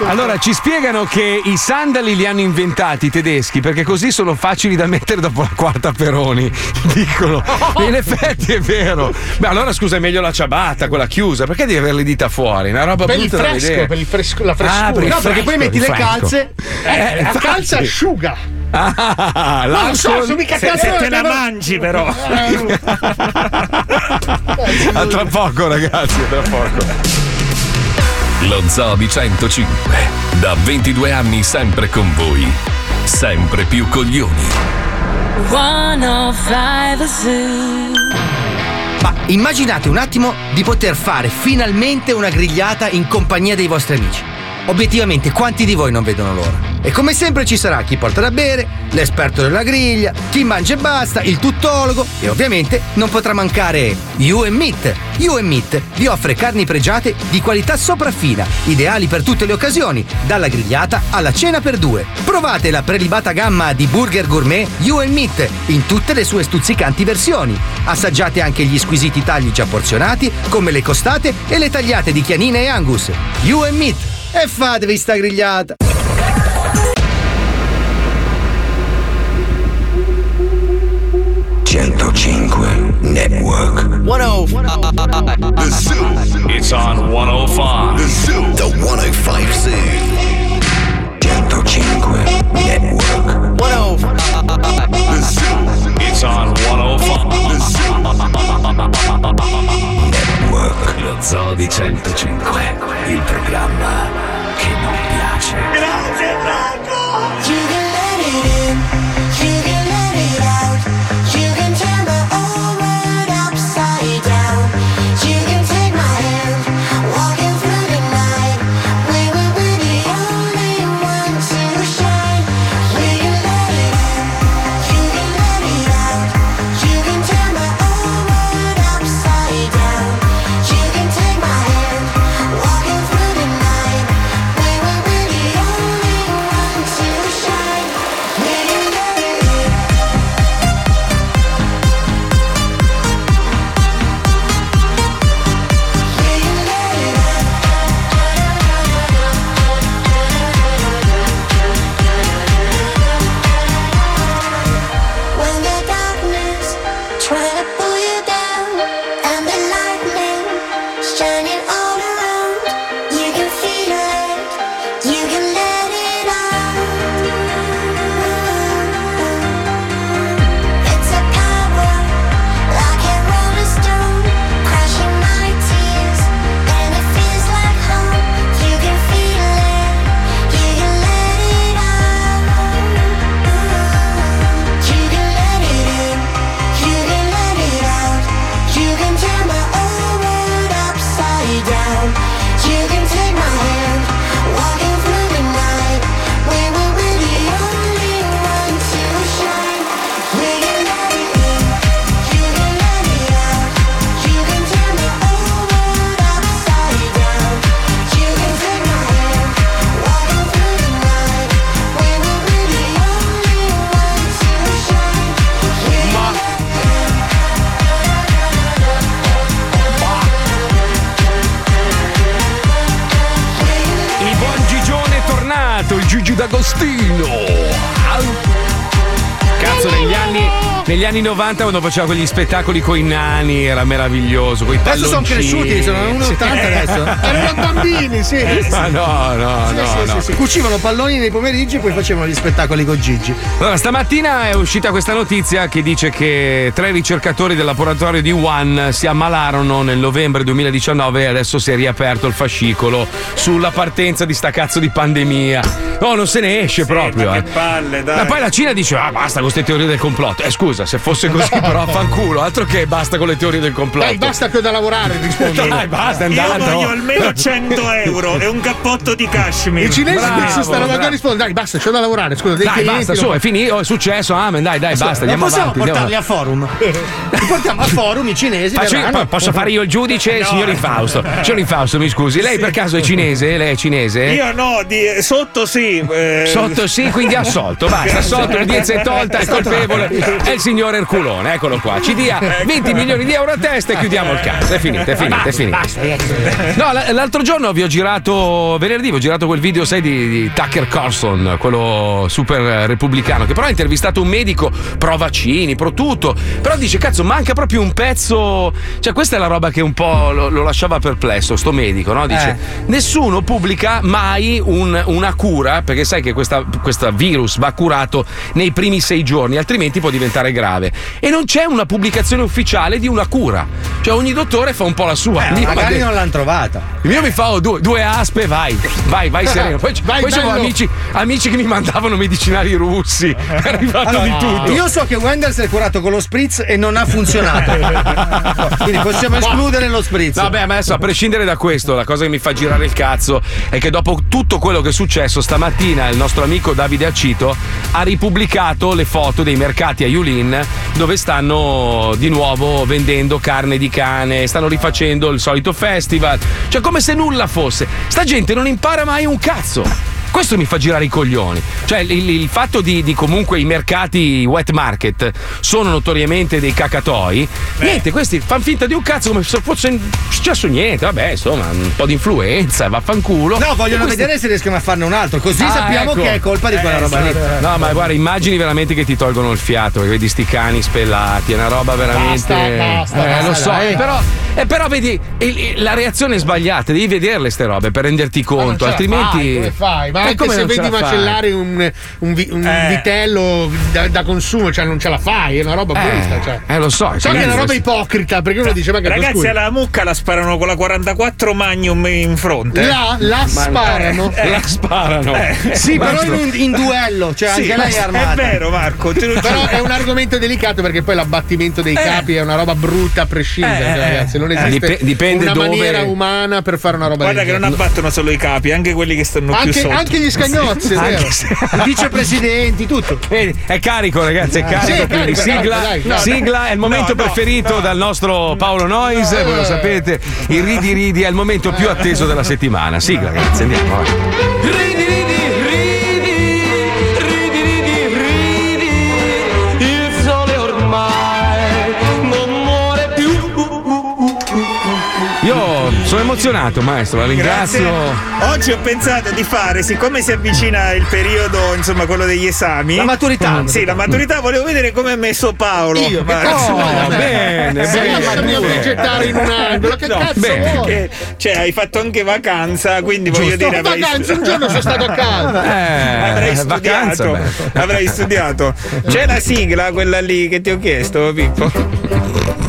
Allora, ci spiegano che i sandali li hanno inventati i tedeschi perché così sono facili da mettere dopo la quarta Peroni. [LAUGHS] Dicono. E in effetti è vero. Beh, allora scusa, è meglio la ciabatta, quella chiusa. Perché devi avere le dita fuori? Una roba Per il brutta da fresco, vedere. per il fresco, la frescura. Ah, per il no, perché fresco, poi metti il le fresco. calze, Eh, eh, la calza asciuga. Ah, Ma non so, sono mica Se, se te la ma- mangi, però. [LAUGHS] A tra poco, ragazzi, a tra poco. Lo Zoo di 105, da 22 anni sempre con voi, sempre più coglioni. 105 Zoo. Ma immaginate un attimo di poter fare finalmente una grigliata in compagnia dei vostri amici. Obiettivamente, quanti di voi non vedono l'ora? E come sempre ci sarà chi porta da bere, l'esperto della griglia, chi mangia e basta, il tuttologo e ovviamente non potrà mancare You Meat. You Meat vi offre carni pregiate di qualità sopraffina, ideali per tutte le occasioni, dalla grigliata alla cena per due. Provate la prelibata gamma di burger gourmet You Meat in tutte le sue stuzzicanti versioni. Assaggiate anche gli squisiti tagli già porzionati, come le costate e le tagliate di chianina e angus. You Meat e fatevi sta grigliata. Network. 105. The Zoo. It's on 105. The Zoo. The 105 Zoo. 105 Network. 105. The Zoo. It's on 105. The Zoo. Network. Lo Zoo di 105, il programma che non piace. Grazie Franco! Negli anni 90 quando faceva quegli spettacoli con i nani era meraviglioso. Coi Adesso sono cresciuti, sono 1,80 adesso. [LAUGHS] Erano bambini, sì. Ma no, no, Sì, no, sì, no. sì. Cucivano palloni nei pomeriggi e poi facevano gli spettacoli con Gigi. Allora, stamattina è uscita questa notizia che dice che tre ricercatori del laboratorio di Wuhan si ammalarono nel novembre 2019 e adesso si è riaperto il fascicolo sulla partenza di sta cazzo di pandemia. No, non se ne esce proprio. ma eh. che palle, dai. Ma poi la Cina dice: Ah, basta con queste teorie del complotto. Eh, scusa, se fosse così, però fanculo. Altro che basta con le teorie del complotto. Dai, basta che ho da lavorare, rispondo. [LAUGHS] Dai, basta, è Io voglio almeno 100 euro e un cappotto di cashmere. I cinesi Bravo, su sta roba qua rispondono: Dai, basta, c'ho da lavorare. Scusa, Dai, clienti, basta, su, è finito, è successo. Amen, dai, dai, basta. Andiamo possiamo avanti. andiamo portarli a forum. [LAUGHS] Li portiamo a forum, i cinesi. Faccio- verranno. posso fare io il giudice, No. signor Infausto? Signor Infausto, mi scusi, lei per caso è cinese? Lei è cinese? Io no, di- sotto sì. Eh, Sotto sì, quindi assolto, basta, assolto, l'udienza è tolta, il colpevole è il signor Erculone, eccolo qua. Ci dia 20 milioni di euro a testa e chiudiamo il caso. È finita, è finita, è finita. No, l'altro giorno vi ho girato, venerdì vi ho girato quel video, sai, di, di Tucker Carlson, quello super repubblicano, che però ha intervistato un medico pro vaccini, pro tutto. Però dice, cazzo, manca proprio un pezzo. Cioè, questa è la roba che un po' lo, lo lasciava perplesso, sto medico, no? Dice, Eh. nessuno pubblica mai un- una cura, perché sai che questa, questa virus va curato nei primi sei giorni, altrimenti può diventare grave. E non c'è una pubblicazione ufficiale di una cura. Cioè, ogni dottore fa un po' la sua. Eh, Magari non l'hanno trovata. il mio mi fa oh, due, due aspe, vai, vai, vai [LAUGHS] sereno. Poi, Vai, poi c'avevo amici, amici che mi mandavano medicinali russi. [LAUGHS] È arrivato di tutto. Io so che Wendell si è curato con lo spritz e non ha funzionato. [LAUGHS] Quindi possiamo escludere lo spritz. Vabbè, ma adesso a prescindere da questo, la cosa che mi fa girare il cazzo è che dopo tutto quello che è successo stamattina il nostro amico Davide Accito ha ripubblicato le foto dei mercati a Yulin dove stanno di nuovo vendendo carne di cane, stanno rifacendo il solito festival, cioè come se nulla fosse. Sta gente non impara mai un cazzo. Questo mi fa girare i coglioni. Cioè, il, il fatto di, di comunque i mercati wet market sono notoriamente dei cacatoi. Niente, questi fanno finta di un cazzo come se fosse successo niente. Vabbè, insomma, un po' di influenza, vaffanculo. No, vogliono questi- vedere se riescono a farne un altro, così Ah, sappiamo ecco. che è colpa di quella Eh, roba lì. No, ma guarda, immagini veramente che ti tolgono il fiato, perché vedi sti cani spellati, è una roba veramente. Basta, basta, eh, basta, lo so, dai. eh, però, eh, però vedi, il- il- la reazione è sbagliata, devi vederle ste robe per renderti Ma non conto, ce la altrimenti. fai, come fai? Ma Eh, anche se vedi macellare un, un un Eh. vitello da, da consumo, cioè non ce la fai, è una roba Eh, brutta. Cioè. eh, lo so. So che è una roba ipocrita, perché uno dice, ma che Ragazzi, scusa, alla mucca la sparano con la 44 Magnum in fronte. La, la sparano. Eh, La sparano. eh. Sì, però in, in duello, cioè Sì, anche lei è armata. È vero, Marco. Però è un argomento delicato perché poi l'abbattimento dei Eh. capi è una roba brutta a prescindere, Eh, cioè, ragazzi. Non eh. esiste Dip- dipende una dove- maniera umana per fare una roba Guarda che non abbattono solo i capi, anche quelli che stanno più sotto. anche gli scagnozzi. Anche se- I vicepresidenti, tutto. Vedi, è carico, ragazzi, è carico. Sì, è quindi carico, sigla, dai, dai, sigla è il momento no, preferito no. dal nostro Paolo Nois, No, voi lo eh. sapete. Il ridi ridi è il momento più atteso della settimana. Sigla, ragazzi, andiamo. ridi, ridi, sono emozionato, maestro, la ringrazio. Grazie. Oggi ho pensato di fare, siccome si avvicina il periodo, insomma, quello degli esami. La maturità. Sì, la maturità, volevo vedere come è messo Paolo. Io, Ma- cazzo Oh, me? bene, Sì, bene. ma mi gettare in un angolo? Che No, cazzo bene. Che- cioè, hai fatto anche vacanza, quindi voglio dire. avrai- vacanza, un giorno sono stato a casa. Eh, Avrai vacanza, studiato, beh. avrai studiato. C'è la sigla, quella lì che ti ho chiesto, Pippo.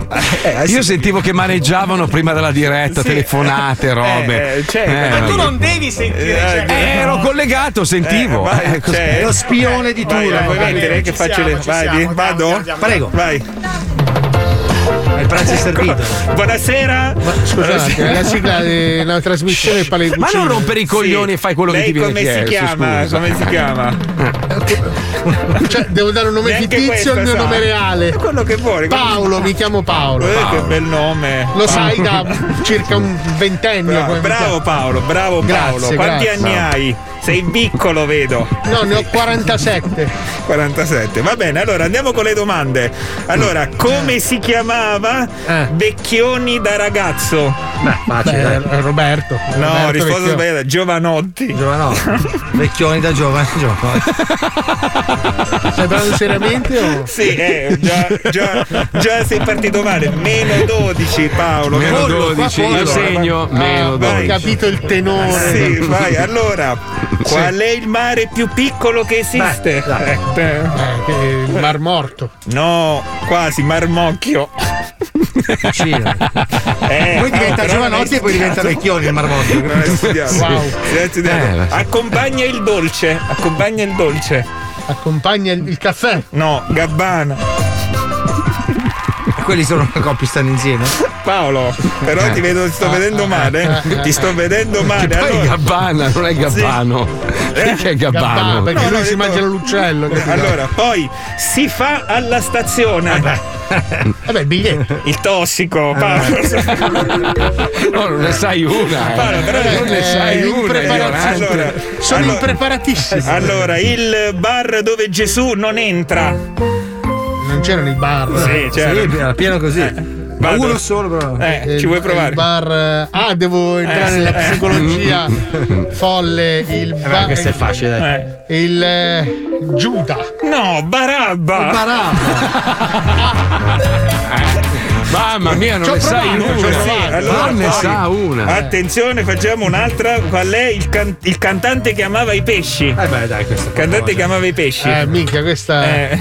Io sentivo che maneggiavano prima della diretta, Sì. telefonate, robe. Eh, certo. Eh, Ma tu no, non devi sentire. Eh, Eh, ero collegato, sentivo. vai, Eh, cioè, Lo spione di vai, turno. Vuoi mettere che Ci faccio siamo, le. ci Vai, siamo, di- andiamo, vado? andiamo, andiamo. Prego. Vai. Il pranzo è servito. Buonasera. Scusate, è la sigla della trasmissione Pale Ma non rompere i coglioni e fai quello Lei che ti viene come chiesto. si chiama? scusa. Come si chiama? [LAUGHS] Cioè, devo dare un nome Neanche fittizio al mio sa. nome reale. Quello che vuoi. Paolo, mi chiamo Paolo. Eh, che Paolo. bel nome. Lo sai da [LAUGHS] circa un ventennio. Bravo, bravo. Paolo, bravo Grazie, Paolo. Quanti grazie. anni hai? Sei piccolo, vedo. No, ne ho 47. 47. Va bene, allora andiamo con le domande. Allora, come si chiamava Vecchioni da ragazzo? Beh, facile. Beh, Roberto. No, Roberto risposta Vecchio. sbagliata. Giovanotti. Giovanotti. [LAUGHS] Vecchioni da giovane. giovanotti. [LAUGHS] Stai parlando seriamente o? Sì, eh, già, già, già sei partito male. Meno 12, Paolo. Meno Pollo, qua 12, io segno Ah, meno vai. 12. Capito il tenore. Sì, vai. Allora, qual è il mare più piccolo che esiste? Beh, Eh, Eh, il Mar Morto. No, quasi, marmocchio. Eh, poi diventa però giovanotti e poi diventa vecchioni il marmotto. Non hai studiato. Wow. Studiato. Eh, Accompagna il dolce. Accompagna il dolce. Accompagna il, il caffè. No, gabbana. Quelli sono una coppia, stanno insieme. Paolo, però ti vedo, ti sto vedendo male. eh. Ti sto vedendo Che male. poi è Allora, Gabbana, non è Gabbano. Perché è Gabbana, Gabbano? perché No, lui no, si mangia detto- l'uccello. capito? allora, poi si fa alla stazione. Vabbè, [LAUGHS] il biglietto. Il tossico, Paolo. [LAUGHS] No, non ne sai una. eh. Paolo, però non ne Eh, sai una. impreparatissimo. ignorante. Allora, Sono allora- impreparatissimi. Allora, il bar dove Gesù non entra. Non c'erano i bar. Sì, c'era. Sì, era pieno così. Ma uno solo, però. Eh, Il- ci vuoi Il provare? bar. eh, Ah, devo entrare sì, nella eh. psicologia [LAUGHS] folle. Il Eh, bar. questo è facile, dai. Eh. Il eh, Giuda. No, Barabba. [LAUGHS] Mamma mia, non ne sai una. Sì, allora non ne poi- sa una. Attenzione, facciamo un'altra. Qual è il, can- il cantante che amava i pesci? Eh beh, dai, questo. Il cantante che amava i pesci. Eh, minchia, questa Eh,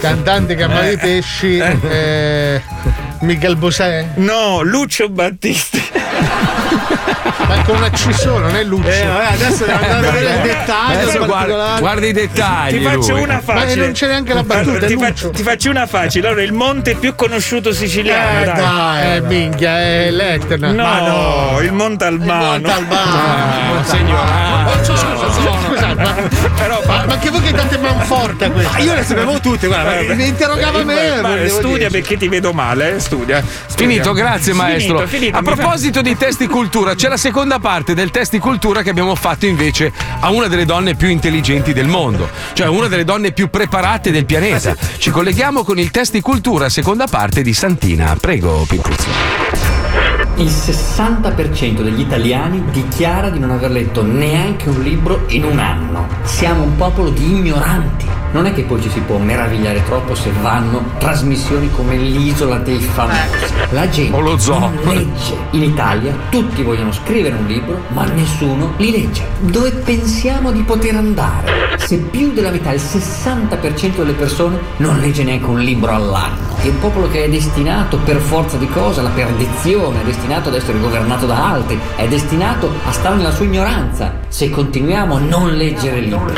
cantante che amava i pesci. eh, Miguel Bosè. no, Lucio Battisti. [LAUGHS] Ma con una C solo, non è Lucio. Eh, vabbè, adesso devo andare a vedere il dettaglio Adesso guarda, guarda i dettagli. Ti faccio lui. una Ma facile. non c'è neanche la battuta, Allora, ti, faccio, ti faccio una facile. Allora, il monte più conosciuto siciliano. Eh, dai. dai, eh, minchia, è l'Etna. No, Ma no. il Monte Albano. Montalbano. Ah, signora. Scusate, ma, Però, ma, ma che voi che date manforte a questo? Io le sapevo tutte, guarda, Eh, mi interrogava me. Ma- devo studia perché ti vedo male, eh, studia. Finito, grazie maestro. A fa- proposito di testi cultura, c'è la seconda parte del testi cultura che abbiamo fatto invece a una delle donne più intelligenti del mondo, cioè una delle donne più preparate del pianeta. Ci colleghiamo con il testi cultura, seconda parte di Santina. Prego, Pimpuzzo. Il 60% degli italiani dichiara di non aver letto neanche un libro in un anno. Siamo un popolo di ignoranti. Non è che poi ci si può meravigliare troppo se vanno trasmissioni come l'isola dei famosi. La gente O lo zoo. legge. In Italia tutti vogliono scrivere un libro, ma nessuno li legge. Dove pensiamo di poter andare? Se più della metà, il 60% delle persone non legge neanche un libro all'anno. È un popolo che è destinato per forza di cose alla perdizione, è destinato ad essere governato da altri, è destinato a stare nella sua ignoranza. Se continuiamo a non leggere libri.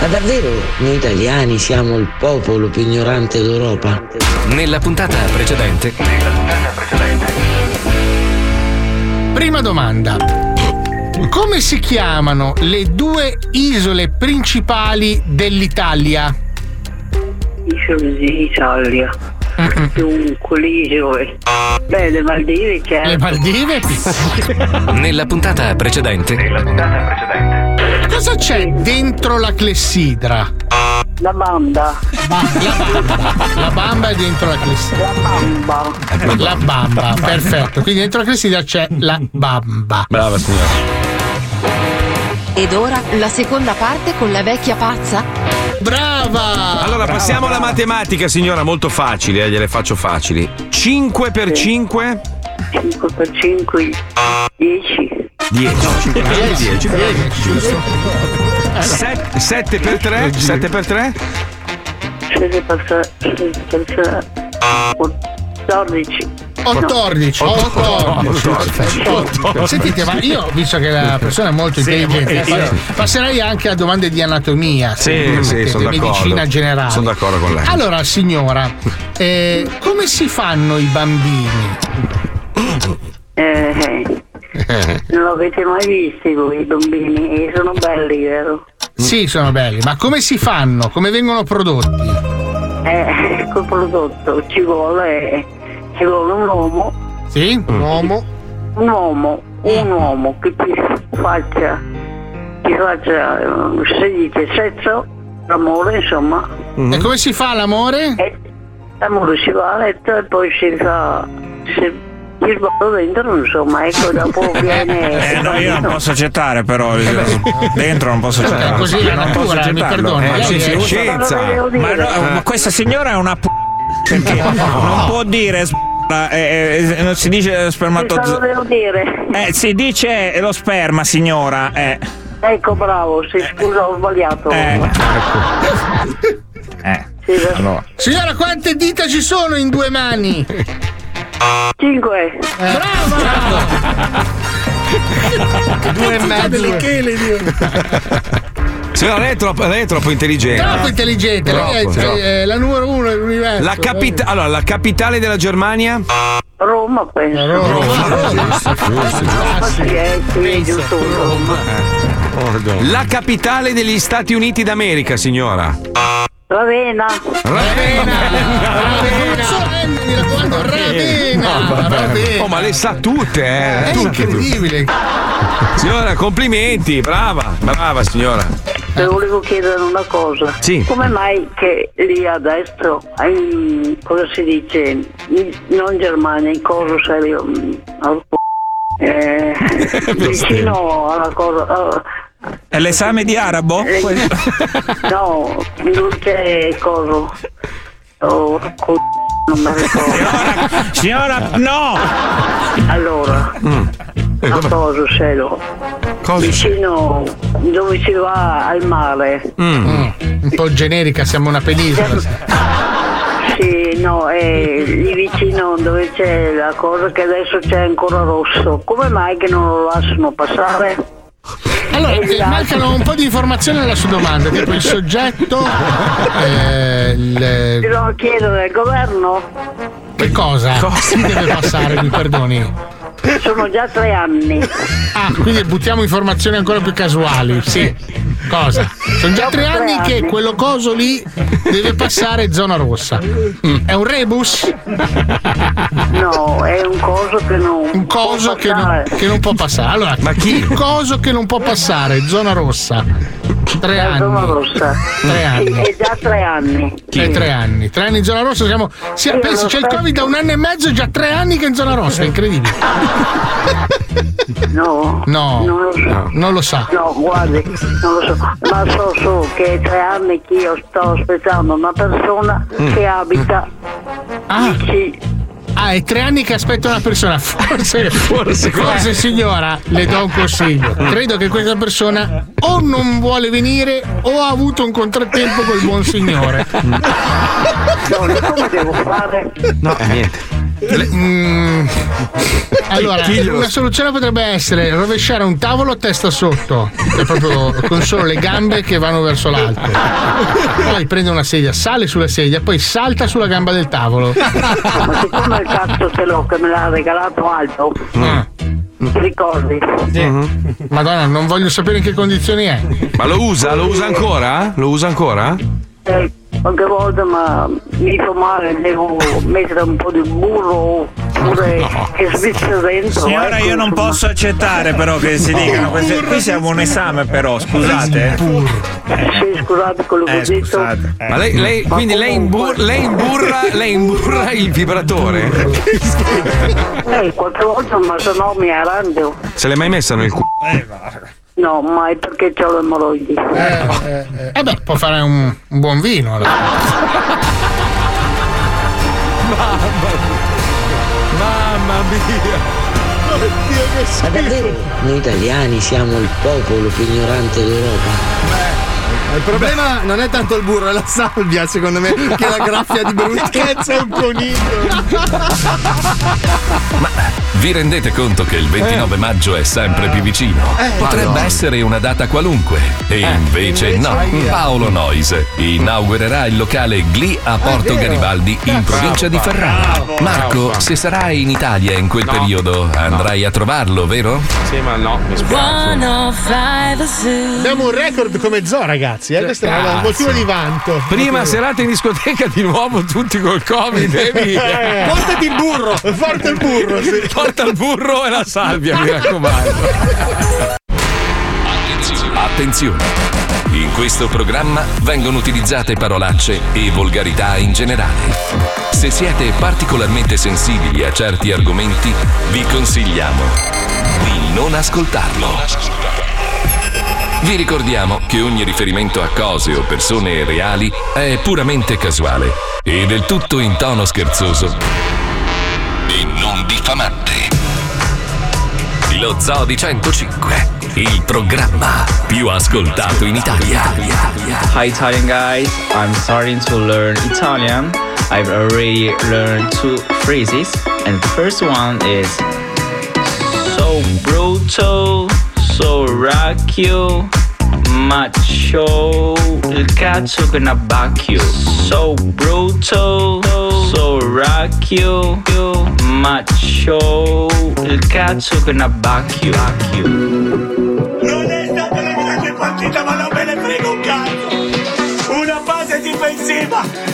Ma davvero noi italiani siamo il popolo più ignorante d'Europa? Nella puntata precedente. Prima domanda. Come si chiamano le due isole principali dell'Italia? Isole d'Italia. Dunque, le isole. Beh, le Maldive, certo. Le Maldive? [LAUGHS] Nella puntata precedente. Cosa c'è dentro la clessidra? La bamba. La bamba. La bamba è dentro la clessidra. La bamba. La bamba, perfetto. Quindi dentro la clessidra c'è la bamba. Brava signora. Ed ora la seconda parte con la vecchia pazza? Brava! Allora passiamo alla matematica, signora, molto facili, eh, gliele faccio facili. 5 per 5? 5 per 5, 10. 10. 5 per 5, 10. 10, giusto? 7 per 3? 7 per 3? 7 per 6, 14. 14, 14. 14. Sentite, ma io, visto che la persona è molto Sì, intelligente, sì. pa- passerei anche a domande di anatomia. Sì, sì, sono medicina generale. Sono d'accordo con lei. Allora, signora, eh, come si fanno i bambini? Eh, eh. Non l'avete mai visti voi i bambini? E sono belli, vero? Sì, sono belli, ma come si fanno? Come vengono prodotti? Eh, quel prodotto ci vuole, ci vuole un uomo, Sì? Un uomo? un uomo, un uomo che ti faccia, ti faccia, eh, si dice, sesso, l'amore, insomma. E come si fa l'amore? L'amore si va a letto e poi si fa, si, si sballa dentro, insomma, ecco, dopo viene... Eh, no, io non [LAUGHS] posso accettare però il- dentro non posso accettare. così la non natura, posso mi accettarlo. perdoni, Eh, sì, sì, scienza. Ma, no, ma questa signora è una p. Perché [LAUGHS] non può dire s- eh, eh, non si dice Cosa spermatozoo. devo dire? Eh, si dice lo sperma, signora. Eh. Ecco, bravo, sì, scusa, ho sbagliato. Eh. Sì, Allora. Signora, quante dita ci sono in due mani? Cinque. Due e mezzo. Signora, lei è troppo, lei è troppo intelligente. Troppo intelligente, lei è, Troppo, troppo. è la numero uno dell'universo. La, capita- allora, la capitale della Germania? Roma, penso. Giusto, giusto, Sì, eh, sì, giusto, Roma. La capitale degli Stati Uniti d'America, signora. Ravenna. Mi raccomando, Ravenna. No. Ravenna. Oh, ma le sa tutte, eh. È Tutte, incredibile. tutte. Signora, complimenti, brava, brava signora. Le volevo chiedere una cosa. Sì. Come mai che lì adesso, in, cosa si dice, in- non in Germania, in cosa serio, mm, al c- eh, [LAUGHS] [LAUGHS] vicino alla cosa... È l'esame di arabo? eh, [LAUGHS] no, non c'è coso. Oh, co- non me ricordo. Signora, no! Allora, a cosa cielo? Vicino dove si va al mare. Mm. Un po' generica, siamo una penisola. Sì, no, è lì vicino dove c'è la cosa che adesso c'è ancora rosso. Come mai che non lo lasciano passare? Allora, E eh, mancano un po' di informazioni alla sua domanda, tipo il soggetto, eh, il- Ti devo chiedere al governo? che cosa? Si deve passare, mi perdoni. Sono già tre anni. Ah, quindi buttiamo informazioni ancora più casuali, sì. Cosa? Sono già tre anni che quello coso lì deve passare zona rossa. Mm. È un rebus? No, è un coso che non. Un coso che non, che non può passare. Allora, Ma chi? Il coso che non può passare, zona rossa. Tre anni. Zona rossa. Tre Sì, anni. è già tre anni. È tre anni. Tre anni in zona rossa siamo. Sì, Sì, pensi c'è il so. Covid da un anno e mezzo e già tre anni che è in zona rossa, è incredibile. No. No, Non lo so. non lo sa. No, guardi, non lo so, ma so solo che è tre anni che io sto aspettando una persona Mm. che abita Ah. vicino. Ah, è tre anni che aspetta una persona. [LAUGHS] Forse, Forse- forse, signora, le do un consiglio. Credo che questa persona o non vuole venire o ha avuto un contrattempo col buon signore. No, come devo fare? No, niente. Le- mm, allora, una soluzione potrebbe essere rovesciare un tavolo a testa sotto, cioè proprio con solo le gambe che vanno verso l'alto. Poi prende una sedia, sale sulla sedia, poi salta sulla gamba del tavolo. Ma siccome il cazzo ce l'ho che me l'ha regalato Aldo, Ah. ti ricordi? Madonna, non voglio sapere in che condizioni è. Ma lo usa? Lo usa ancora? Lo usa ancora? Eh, qualche volta ma mi fa male, devo mettere un po' di burro oppure che svizza dentro. Signora, ecco, io non insomma. posso accettare però che si dicano queste. Qui siamo un esame però, scusate. Sì, scusate quello che Eh, ho detto. eh. Ma lei, lei- Ma quindi lei, imbur- lei imburra, lei imburra il vibratore? Eh, qualche volta ma se no mi arrangio. Se l'è mai messa nel culo? No, mai perché ho le emorroidi. Eh beh, può fare un, un buon vino. allora. Mamma mia! Ma davvero? Noi italiani siamo il popolo più ignorante d'Europa. Il problema non è tanto il burro, è la salvia, secondo me, che è la graffia di Brutto. [LAUGHS] Che cazzo è un coniglio? Ma vi rendete conto che il 29 maggio è sempre più vicino? Eh, Potrebbe Madonna. essere una data qualunque. E invece, invece no. ahia. Paolo Noise inaugurerà il locale Glee a Porto vero? Garibaldi in provincia di Ferrara. Marco, se sarai in Italia in quel No. periodo, andrai a trovarlo, vero? Sì, ma no, mi Abbiamo un record come zoo, ragazzi. Eh? Questo è un Cazzo. motivo di vanto. Prima Motivo- serata in discoteca di nuovo tutti col covid devi Eh. [LAUGHS] Portati il burro, porta il burro. sì. [LAUGHS] porta il burro e la salvia mi raccomando Attenzione! In questo programma vengono utilizzate parolacce e volgarità in generale. Se siete particolarmente sensibili a certi argomenti, vi consigliamo di non ascoltarlo. Vi ricordiamo che ogni riferimento a cose o persone reali è puramente casuale e del tutto in tono scherzoso e non diffamante. Lo Zoo di 105, il programma più ascoltato in Italia. Hi Italian guys, I'm starting to learn Italian. I've already learned two phrases, and the first one is so brutal, so racchio, macho, il cazzo ne abbacchio. So brutal, so racchio, macho, il cazzo che ne abbacchio. Non è la partita, ma non me ne frega un cazzo! Una fase difensiva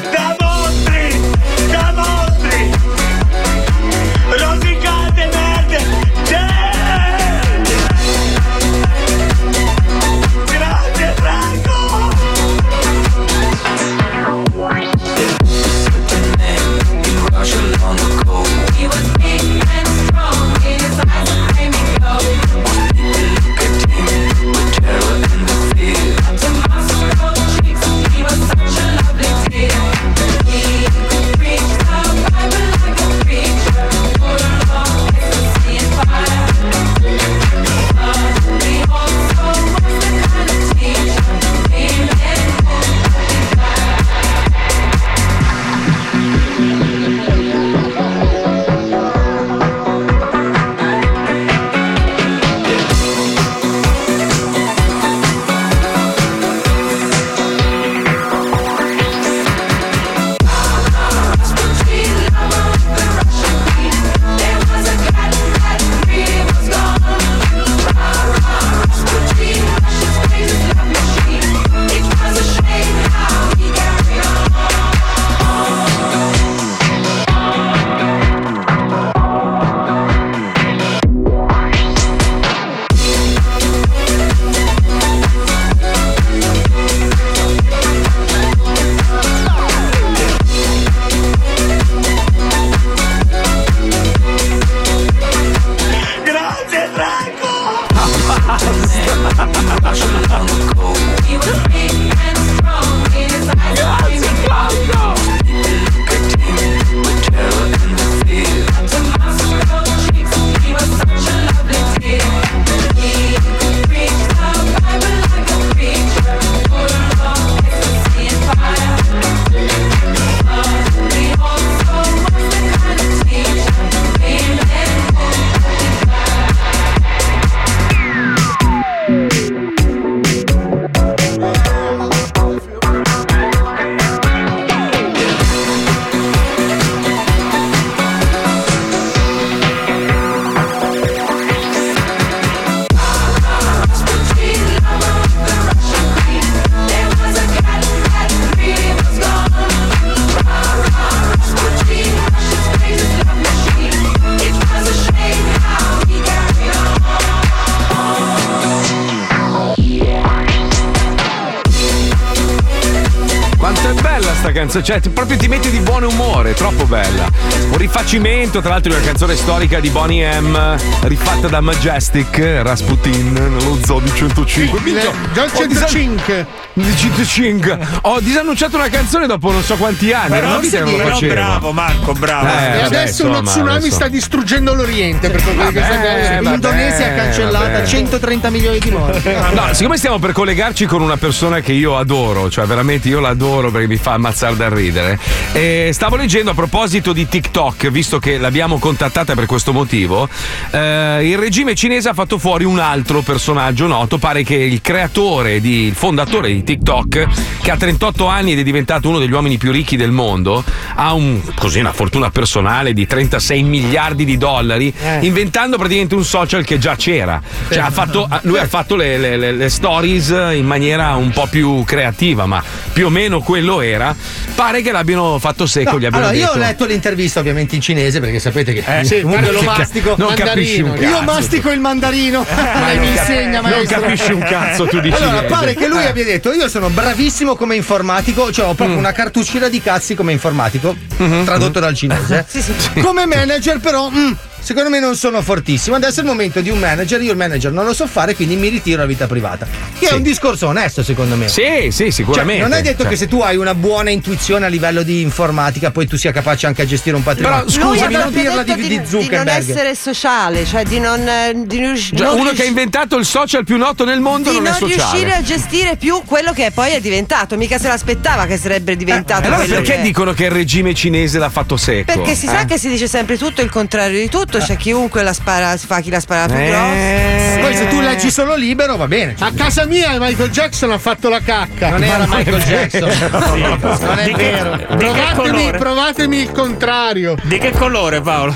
cioè ti- proprio ti mette di buon umore, troppo bella. Un rifacimento, tra l'altro, di una canzone storica di Bonnie M, rifatta da Majestic, Rasputin, nello zoo di 105. Minchia, Già il ho disan- 105. Di 105. Ho disannunciato una canzone dopo non so quanti anni. Però, non che non però bravo Marco, bravo. Eh, e vabbè, adesso uno insomma, tsunami adesso. sta distruggendo l'Oriente per questa cosa. vabbè, L'Indonesia ha cancellata vabbè. 130 milioni di morti. No, siccome stiamo per collegarci con una persona che io adoro, cioè veramente io l'adoro perché mi fa ammazzare da ridere. E stavo leggendo a proposito di TikTok, visto che l'abbiamo contattata per questo motivo. eh, il regime cinese ha fatto fuori un altro personaggio noto. Pare che il creatore, di, il fondatore di TikTok, che ha 38 anni ed è diventato uno degli uomini più ricchi del mondo, ha un, così, una fortuna personale di 36 miliardi di dollari, inventando praticamente un social che già c'era. Cioè, ha fatto- lui ha fatto le, le- le- le stories in maniera un po' più creativa, ma più o meno quello era. Pare che l'abbiano fatto secco, No, allora, io detto. ho letto l'intervista ovviamente in cinese perché sapete che Eh, sì, [LAUGHS] comunque lo mastico. non capisci un Io cazzo. mastico il mandarino. Lei [LAUGHS] mi non cap- insegna, non maestro. capisci un cazzo tu di Allora, pare che lui Eh. abbia detto: Io sono bravissimo come informatico, cioè ho proprio una cartuccina di cazzi come informatico, tradotto dal cinese. [LAUGHS] Come manager, però. mm, Secondo me non sono fortissimo. Adesso è il momento di un manager. Io il manager non lo so fare, quindi mi ritiro alla vita privata. Che è un discorso onesto, secondo me. Sì, sì, sicuramente. Cioè, non è detto Cioè- che se tu hai una buona intuizione a livello di informatica, poi tu sia capace anche a gestire un patrimonio. Però, scusami, non dirla di, di, di di non Zuckerberg. essere sociale, cioè di non, eh, di non non uno rius- che ha inventato il social più noto nel mondo di non, non è sociale. riuscire a gestire più quello che poi è diventato. Mica se l'aspettava che sarebbe diventato Allora quello perché che dicono che il regime cinese l'ha fatto secco? Perché si sa Eh? che si dice sempre tutto il contrario di tutto, c'è chiunque la spara, fa chi la spara più Eh. grossa. Poi se tu leggi solo libero va bene. A casa mia Michael Jackson ha fatto la cacca. Non era Michael Jackson. [LAUGHS] Non è vero. Che Provatemi, provatemi il contrario. Di che colore, Paolo?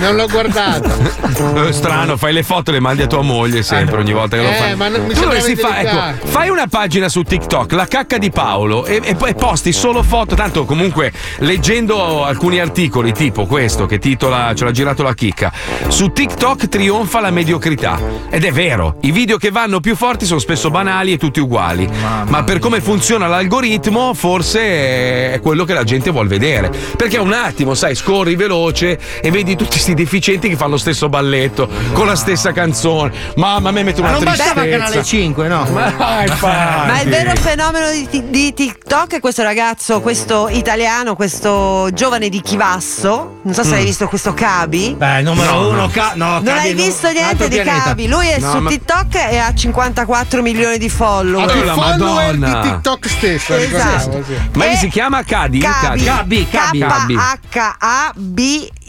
Non l'ho guardato. [LAUGHS] Strano, fai le foto e le mandi a tua moglie sempre ogni volta che lo Eh, fai. ma non- mi tu dovresti fare, ecco, fai una pagina su TikTok, la cacca di Paolo, e, e poi posti solo foto. Tanto comunque leggendo alcuni articoli, tipo questo che titola Ce l'ha girato la chicca. Su TikTok trionfa la mediocrità. Ed è vero, i video che vanno più forti sono spesso banali e tutti uguali. Ma per come funziona l'algoritmo, forse è quello che la gente vuole vedere. Perché un attimo, sai, scorri veloce e vedi tutti questi deficienti che fanno lo stesso balletto, con la stessa canzone. Mamma, a me mette Ma una non bastava tristezza. canale 5, no? Ma, Ma il vero fenomeno di, di TikTok è questo ragazzo, questo italiano, questo giovane di Chivasso. Non so se Mm. hai visto questo Cabi. Beh, numero No, uno, no. ca- no, Non hai un visto altro niente di pianeta. Cabi. Lui è No, su ma- TikTok e ha 54 milioni di follower. Il la follower Madonna. di TikTok stesso. Esatto. sì. Ma E- si chiama Cadi? Cabi, Cadi. Cabi.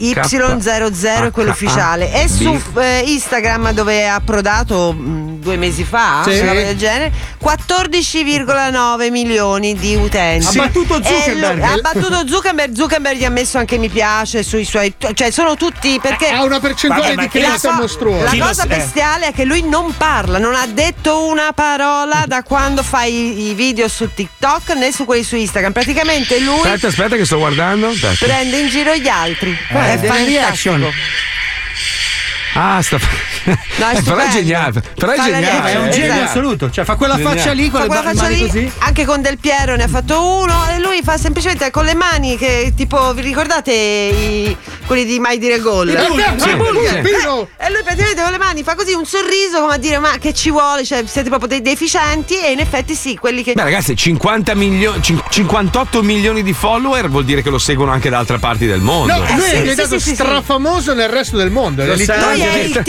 K-H-A-B-Y00 è quello ufficiale. E su eh, Instagram dove è approdato mh, due mesi fa, Sì. una roba del genere, 14,9 milioni di utenti. Ha battuto Zuckerberg. lui- Ha battuto Zuckerberg, Zuckerberg gli ha messo anche mi piace sui suoi. cioè sono tutti perché. Ha una percentuale Vabbè, di crescita co- mostruosa. la cosa sa- bestiale è che lui non parla, non ha detto una parola da quando fa i, i video su TikTok né su quelli su Instagram. Praticamente lui Aspetta, aspetta che sto guardando. Aspetta. prende in giro gli altri. Eh, è fantastico. reaction. Ah, sta. No, è però è geniale. Però è geniale. È un genio Esatto. assoluto. Cioè, fa quella Geniale. faccia lì con Fa le quella faccia mani lì, così. anche con Del Piero ne ha fatto uno e lui fa semplicemente con le mani che tipo vi ricordate i- quelli di Mai dire gol? Eh, Sì, eh, sì. Pino, E lui praticamente con le mani fa così un sorriso come a dire ma che ci vuole, cioè siete proprio dei deficienti e in effetti sì, quelli che... Beh, ragazzi, 50 milio- cin- 58 milioni di follower vuol dire che lo seguono anche da altre parti del mondo. No, Eh, lui sì, è sì, diventato sì, sì, sì. strafamoso nel resto del mondo. Lo. Lui è il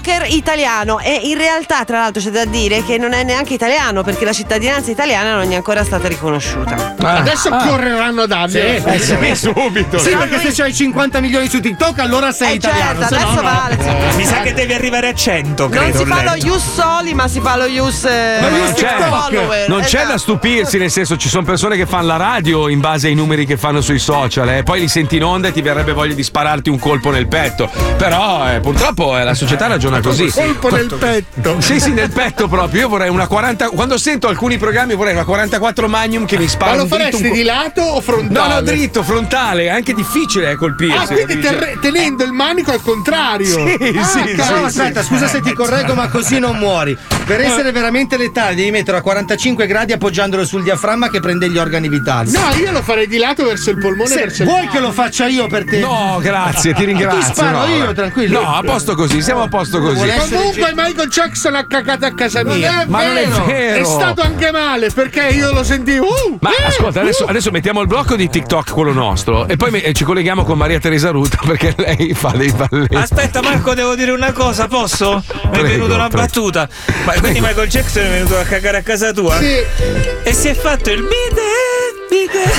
TikToker italiano e in realtà, tra l'altro, c'è da dire che non è neanche italiano perché la cittadinanza italiana non gli è ancora stata riconosciuta. Ah, Adesso ah. correranno ad Abia. Eh, sì. Sì, subito. Sì, perché se c'hai 50 milioni su TikTok, allora sei Eh, italiano. certo, se no, adesso no. vale. Mi sa che devi arrivare a 100, Non credo. si fa lo. Ius Soli, ma si fa lo Ius eh, ma non c'è, follower. non c'è Esatto. da stupirsi, nel senso ci sono persone che fanno la radio in base ai numeri che fanno sui social, eh. poi li senti in onda e ti verrebbe voglia di spararti un colpo nel petto. Però eh, purtroppo eh, la società ragiona così. così. Colpo nel petto. Sì, sì, nel petto proprio. Io vorrei una 40. Quando sento alcuni programmi vorrei una 44 Magnum che mi spara Ma lo faresti un di lato o frontale? No, no, dritto, frontale, è anche difficile eh, colpirsi. Ah, quindi terre- tenendo il manico al contrario. Sì, Ah, sì, cavolo, No, aspetta, scusa se ti correggo, ma così non muori. Per essere veramente letale, devi mettere a 45 gradi appoggiandolo sul diaframma che prende gli organi vitali. No, io lo farei di lato verso il polmone Se verso il vuoi che lo faccia io per te? No, grazie, ti ringrazio. Ti sparo no, io, tranquillo. No, a posto così, siamo a posto così. Comunque Michael Jackson ha cagato a casa mia. è Ma non è vero. È stato anche male perché io lo sentivo. Uh, Ma eh, ascolta, adesso, uh. adesso mettiamo il blocco di TikTok, quello nostro, e poi me- ci colleghiamo con Maria Teresa Ruta [LAUGHS] perché lei fa dei balletti. Aspetta Marco, devo dire una cosa, posso? Mi è venuta una prego. battuta. Ma quindi Michael Jackson è venuto a cagare a casa tua? Sì. E si è fatto il bidet, bidet.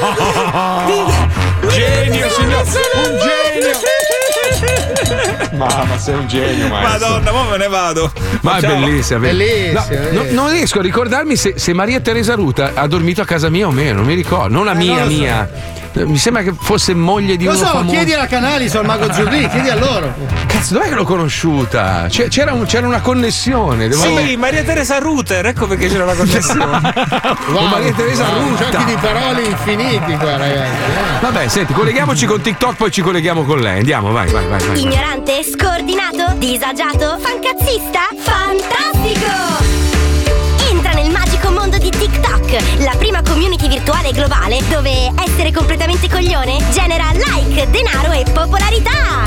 No! Genio, signor! Un genio! Mamma, sei un genio, maestro. Madonna, mo me ne vado. Ma è Ciao. bellissima, Bellissima, No, no, non riesco a ricordarmi se, se Maria Teresa Ruta ha dormito a casa mia o meno, non mi ricordo. Non la mia, non lo so. mia. Mi sembra che fosse moglie di Lo uno so, famoso. chiedi alla Canali, sono il mago Zurlì, [LAUGHS] chiedi a loro. Cazzo, dov'è che l'ho conosciuta? C'era, un- c'era una connessione. Devo Sì, Maria Teresa Ruter, ecco perché c'era la connessione. [LAUGHS] Con Maria Teresa wow, Ruta. Giochi di parole infiniti qua, ragazzi. eh. Vabbè, senti, colleghiamoci con TikTok, poi ci colleghiamo con lei. Andiamo, vai, vai, vai. vai. Ignorante, scordinato, disagiato, fancazzista? Fantastico! Entra nel magico mondo di TikTok, la prima community virtuale globale dove essere completamente coglione genera like, denaro e popolarità!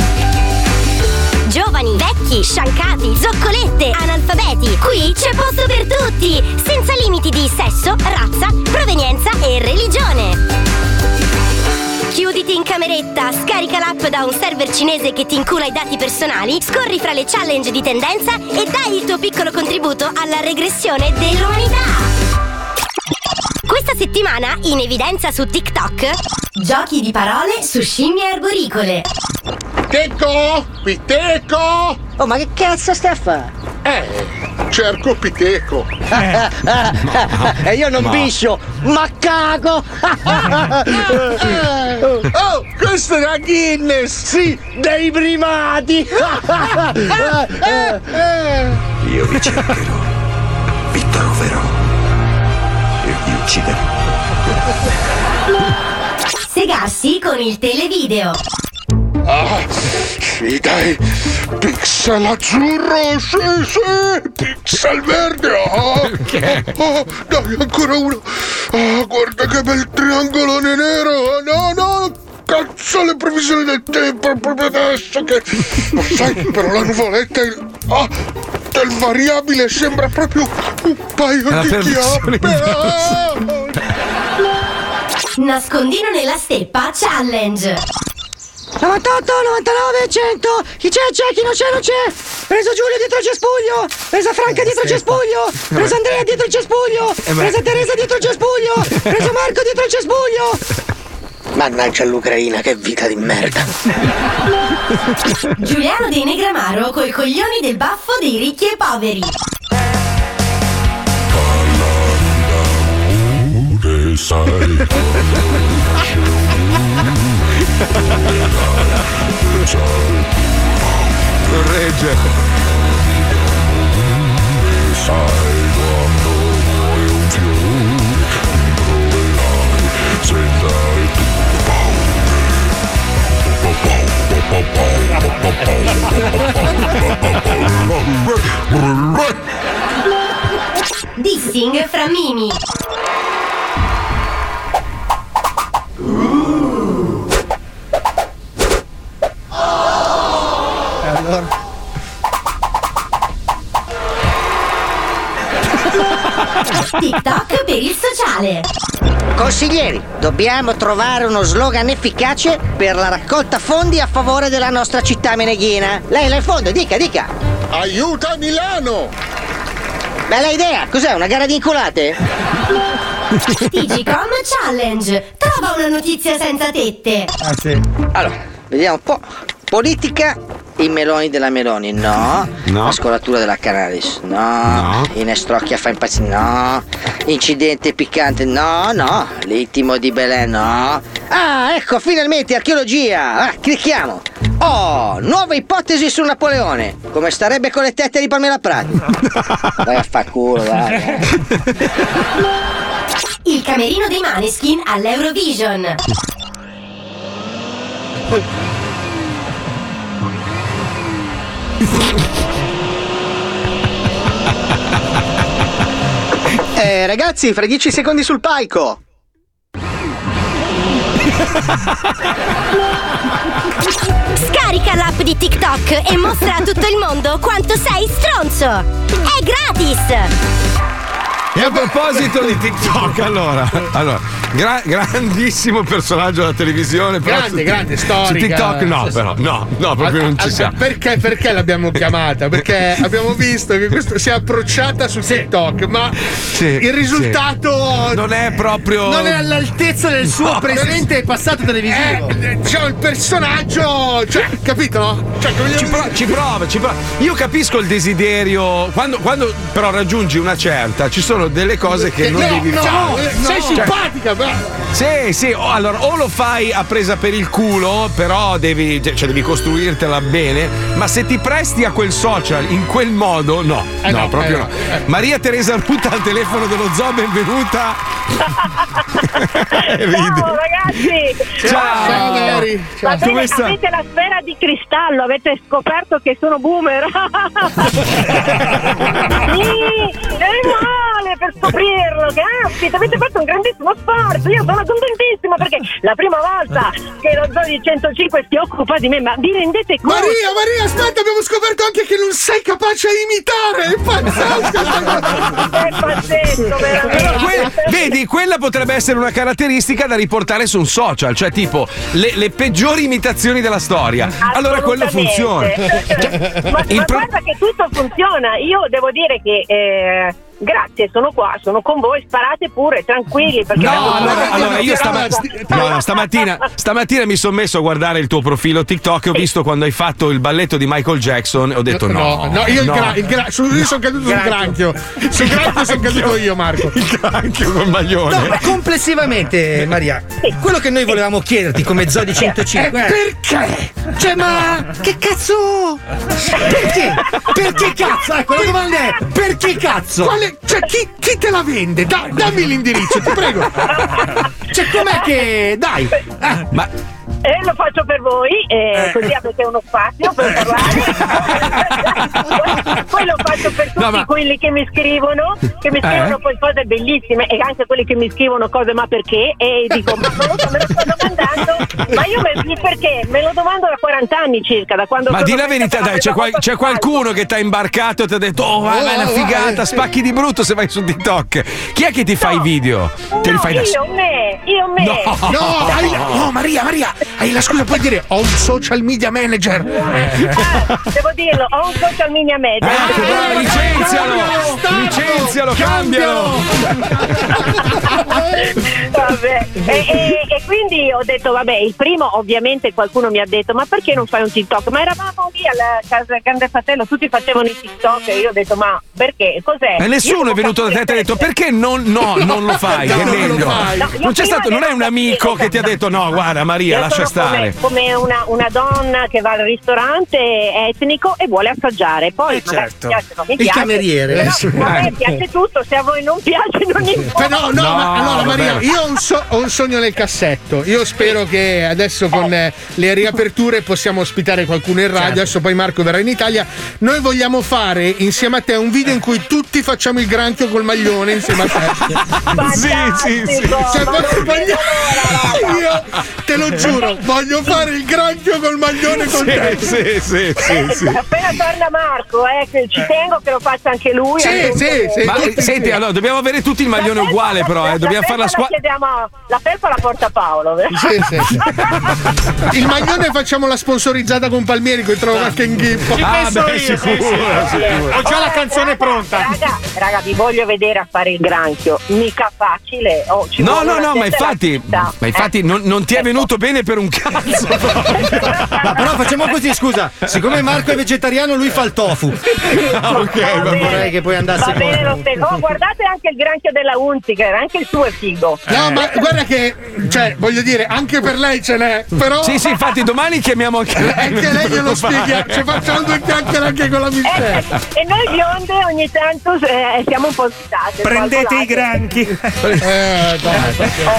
Giovani, vecchi, sciancati, zoccolette, analfabeti. Qui c'è posto per tutti, senza limiti di sesso, razza, provenienza e religione. Chiuditi in cameretta, scarica l'app da un server cinese che ti incula i dati personali, scorri fra le challenge di tendenza e dai il tuo piccolo contributo alla regressione dell'umanità. Questa settimana in evidenza su TikTok giochi di parole su scimmie arboricole. Piteco! Piteco! Oh, ma che cazzo stai a fare? Eh, cerco Piteco. [LAUGHS] e io non Ma- biscio, ma cago! [LAUGHS] Oh, questa è la Guinness! Sì, dei primati! Io vi cercherò, vi troverò e vi ucciderò. Segarsi con il televideo. Ah, sì, dai! Pixel azzurro, sì, sì! Pixel verde! Ah, ah, dai, ancora uno! Ah, guarda che bel triangolone nero! Ah, No, no! Cazzo, le previsioni del tempo proprio adesso che... Lo sai, però la nuvoletta... è- Ah, del variabile sembra proprio un paio La di chiappe! Nascondino nella steppa challenge. 98, 99, 100 Chi c'è, c'è, chi non c'è, non c'è? Preso Giulio dietro il cespuglio. Presa Franca dietro il cespuglio. Presa Andrea dietro il cespuglio. Eh. Presa Teresa dietro il cespuglio. [LAUGHS] Preso Marco dietro il cespuglio Mannaggia l'Ucraina, che vita di merda Giuliano dei Negramaro coi coglioni del baffo dei ricchi e poveri. Sai. Dissing fra mimi. Allora. TikTok per il sociale. Consiglieri, dobbiamo trovare uno slogan efficace per la raccolta fondi a favore della nostra città meneghina. Lei là in fondo, dica, dica. Aiuta Milano! Bella idea, cos'è, una gara di inculate? TGCom Challenge. Trova una notizia senza tette. Ah, sì. Allora, vediamo un po'. Politica, i meloni della Meloni, no. No. La scolatura della Canalis, no. Inestrocchia fa impazzire, no. Incidente piccante, no, no. L'intimo di Belen, no. Ah, ecco, finalmente archeologia. Ah, clicchiamo. Oh, nuova ipotesi su Napoleone. Come starebbe con le tette di Pamela Prati? [LAUGHS] Vai a fa culo, vai. Il camerino dei Maneskin all'Eurovision. Eh, ragazzi, fra 10 secondi sul palco. Scarica l'app di TikTok e mostra a tutto il mondo quanto sei stronzo. È gratis. E a proposito di TikTok, allora, allora gra- grandissimo personaggio della televisione. Grande, su- grande, Su storica. TikTok no, Sì, sì. però, no, no, proprio non ci Al- siamo. Perché, perché l'abbiamo chiamata? Perché abbiamo visto che questo si è approcciata su TikTok, ma Sì, il risultato non è proprio. Non è all'altezza del suo No, presente passato televisivo. Eh, c'è il personaggio, cioè, capito? no? Cioè, come Ci, pro- ci prova, ci prova. Io capisco il desiderio. Quando, quando però raggiungi una certa, ci sono delle cose che non no, devi no, fare. eh, sei Cioè, simpatica, però. Sì, sì, o, allora o lo fai a presa per il culo, però devi, cioè, devi costruirtela bene, ma se ti presti a quel social in quel modo, no, Eh no, no, proprio eh no. no, eh. Maria Teresa Ruta al telefono dello zoo, benvenuta. [LAUGHS] [LAUGHS] Ciao ragazzi! Ciao. Ciao, Mary. Va Ciao. bene, Come sta? avete la sfera di cristallo, avete scoperto che sono boomer. [LAUGHS] sì, è male per scoprirlo, caspita, avete fatto un grandissimo sforzo, io sono contentissima perché la prima volta che lo Zoo di 105 si occupa di me, ma vi rendete conto? Maria, Maria, aspetta, abbiamo scoperto anche che non sei capace a imitare. È pazzesco. [LAUGHS] È pazzesco, veramente. Però que- vedi, quella potrebbe essere una caratteristica da riportare su un social, cioè tipo le, le peggiori imitazioni della storia. Allora quello funziona. Ma [LAUGHS] Il ma pro- guarda che tutto funziona. Io devo dire che eh, grazie, sono qua, sono con voi, sparate pure, tranquilli. Perché No, allora, allora io stama- no, no, stamattina, [LAUGHS] stamattina mi sono messo a guardare il tuo profilo TikTok e ho visto quando hai fatto il balletto di Michael Jackson e ho detto no. No, no, io, gra- il gra- su- io sono caduto sul granchio. Sul granchio sono caduto io, Marco. Il granchio col maglione. No, ma complessivamente, Maria, quello che noi volevamo chiederti come Zodi 105 Eh, è perché? Cioè, ma che cazzo? Perché? Perché cazzo? Ecco, la domanda è: perché cazzo? Quale, cioè, chi, chi te la vende? Da- dammi l'indirizzo, ti prego. Cioè, com'è che. Dai! Eh, Ma E lo faccio per voi, eh, così avete uno spazio per parlare. [LAUGHS] poi lo faccio per tutti No, ma- quelli che mi scrivono, che mi scrivono Eh? poi cose bellissime e anche quelli che mi scrivono cose ma perché? E dico, ma non lo so, me lo sto domandando, ma io me, perché? Me lo domando da 40 anni circa, da quando Ma di la verità, dai, c'è, qual- c'è qualcuno che ti ha imbarcato e ti ha detto: Oh, vai, vai, è una Oh, figata, spacchi di brutto se vai su TikTok. Chi è che ti fa i video? Te li No, fai da io me, io me. No. No, la- no, Maria, Maria, hai la scusa, puoi dire ho un social media manager. Ah, devo dirlo, ho un social media media. Ah, che bravo, licenzialo! Licenzialo, cambialo! Vabbè. E, e- e quindi ho detto, vabbè, il primo ovviamente qualcuno mi ha detto, ma perché non fai un TikTok? Ma eravamo lì alla casa del grande fratello, tutti facevano i TikTok e io ho detto, ma perché? Cos'è? E nessuno è venuto da te e ti ha detto perché non, no, non lo fai, che è No, non lo meglio. No, Non c'è stato, non è un amico che ti ha detto no, guarda Maria, Io lascia sono come- stare. Come, una, una donna che va al ristorante etnico e vuole assaggiare. Poi Eh, certo. mi piace, non mi Il piace. cameriere. Però Eh, sì. a me Eh. piace tutto, se a voi non piace non importa. Però no, No, ma allora. Maria, io ho un, so- ho un sogno nel cassetto. Io spero che adesso con eh, le riaperture possiamo ospitare qualcuno in radio. Certo. Adesso poi Marco verrà in Italia. Noi vogliamo fare insieme a te un video in cui tutti facciamo il granchio col maglione insieme a te. Sì, sì, sì. Cioè, ma voglio- io te lo giuro, voglio fare il granchio col maglione con te. Sì, sì, sì, sì, Eh, sì. Appena torna Marco, eh, ci tengo che lo faccia anche lui. Sì, sì, sì. Ma tutti eh, senti, allora dobbiamo avere tutti il maglione uguale, però, eh. Dobbiamo fare la felpa squadra. chiediamo- La felpa la porta Paolo. Sì, sì, sì. Il maglione facciamo la sponsorizzata con Palmieri, che trovo anche in ghippo. Ah, beh, sicuro, sicuro. Ho già la canzone raga, pronta. Raga, raga, vi voglio vedere a fare il granchio. Mica facile. oh, ci No, no, no, ma infatti, ma infatti Eh. non, non ti è venuto bene per un cazzo. [LAUGHS] Ma però facciamo così, scusa. Siccome Marco è vegetariano, lui fa il tofu. Ah, [LAUGHS] ok, Va va bene. vorrei che poi andasse Va bene lo stesso. Oh, guardate anche il granchio della Unziker, anche il suo è figo. No, ma guarda che, cioè, voglio dire, anche per lei ce n'è, però. Sì, sì, infatti domani chiamiamo anche lei. Anche lei glielo fare. Ci facciamo due chiacchiere anche con la Eh, Michelle. e noi bionde ogni tanto eh, siamo un po' sfitate. Prendete i granchi. Eh,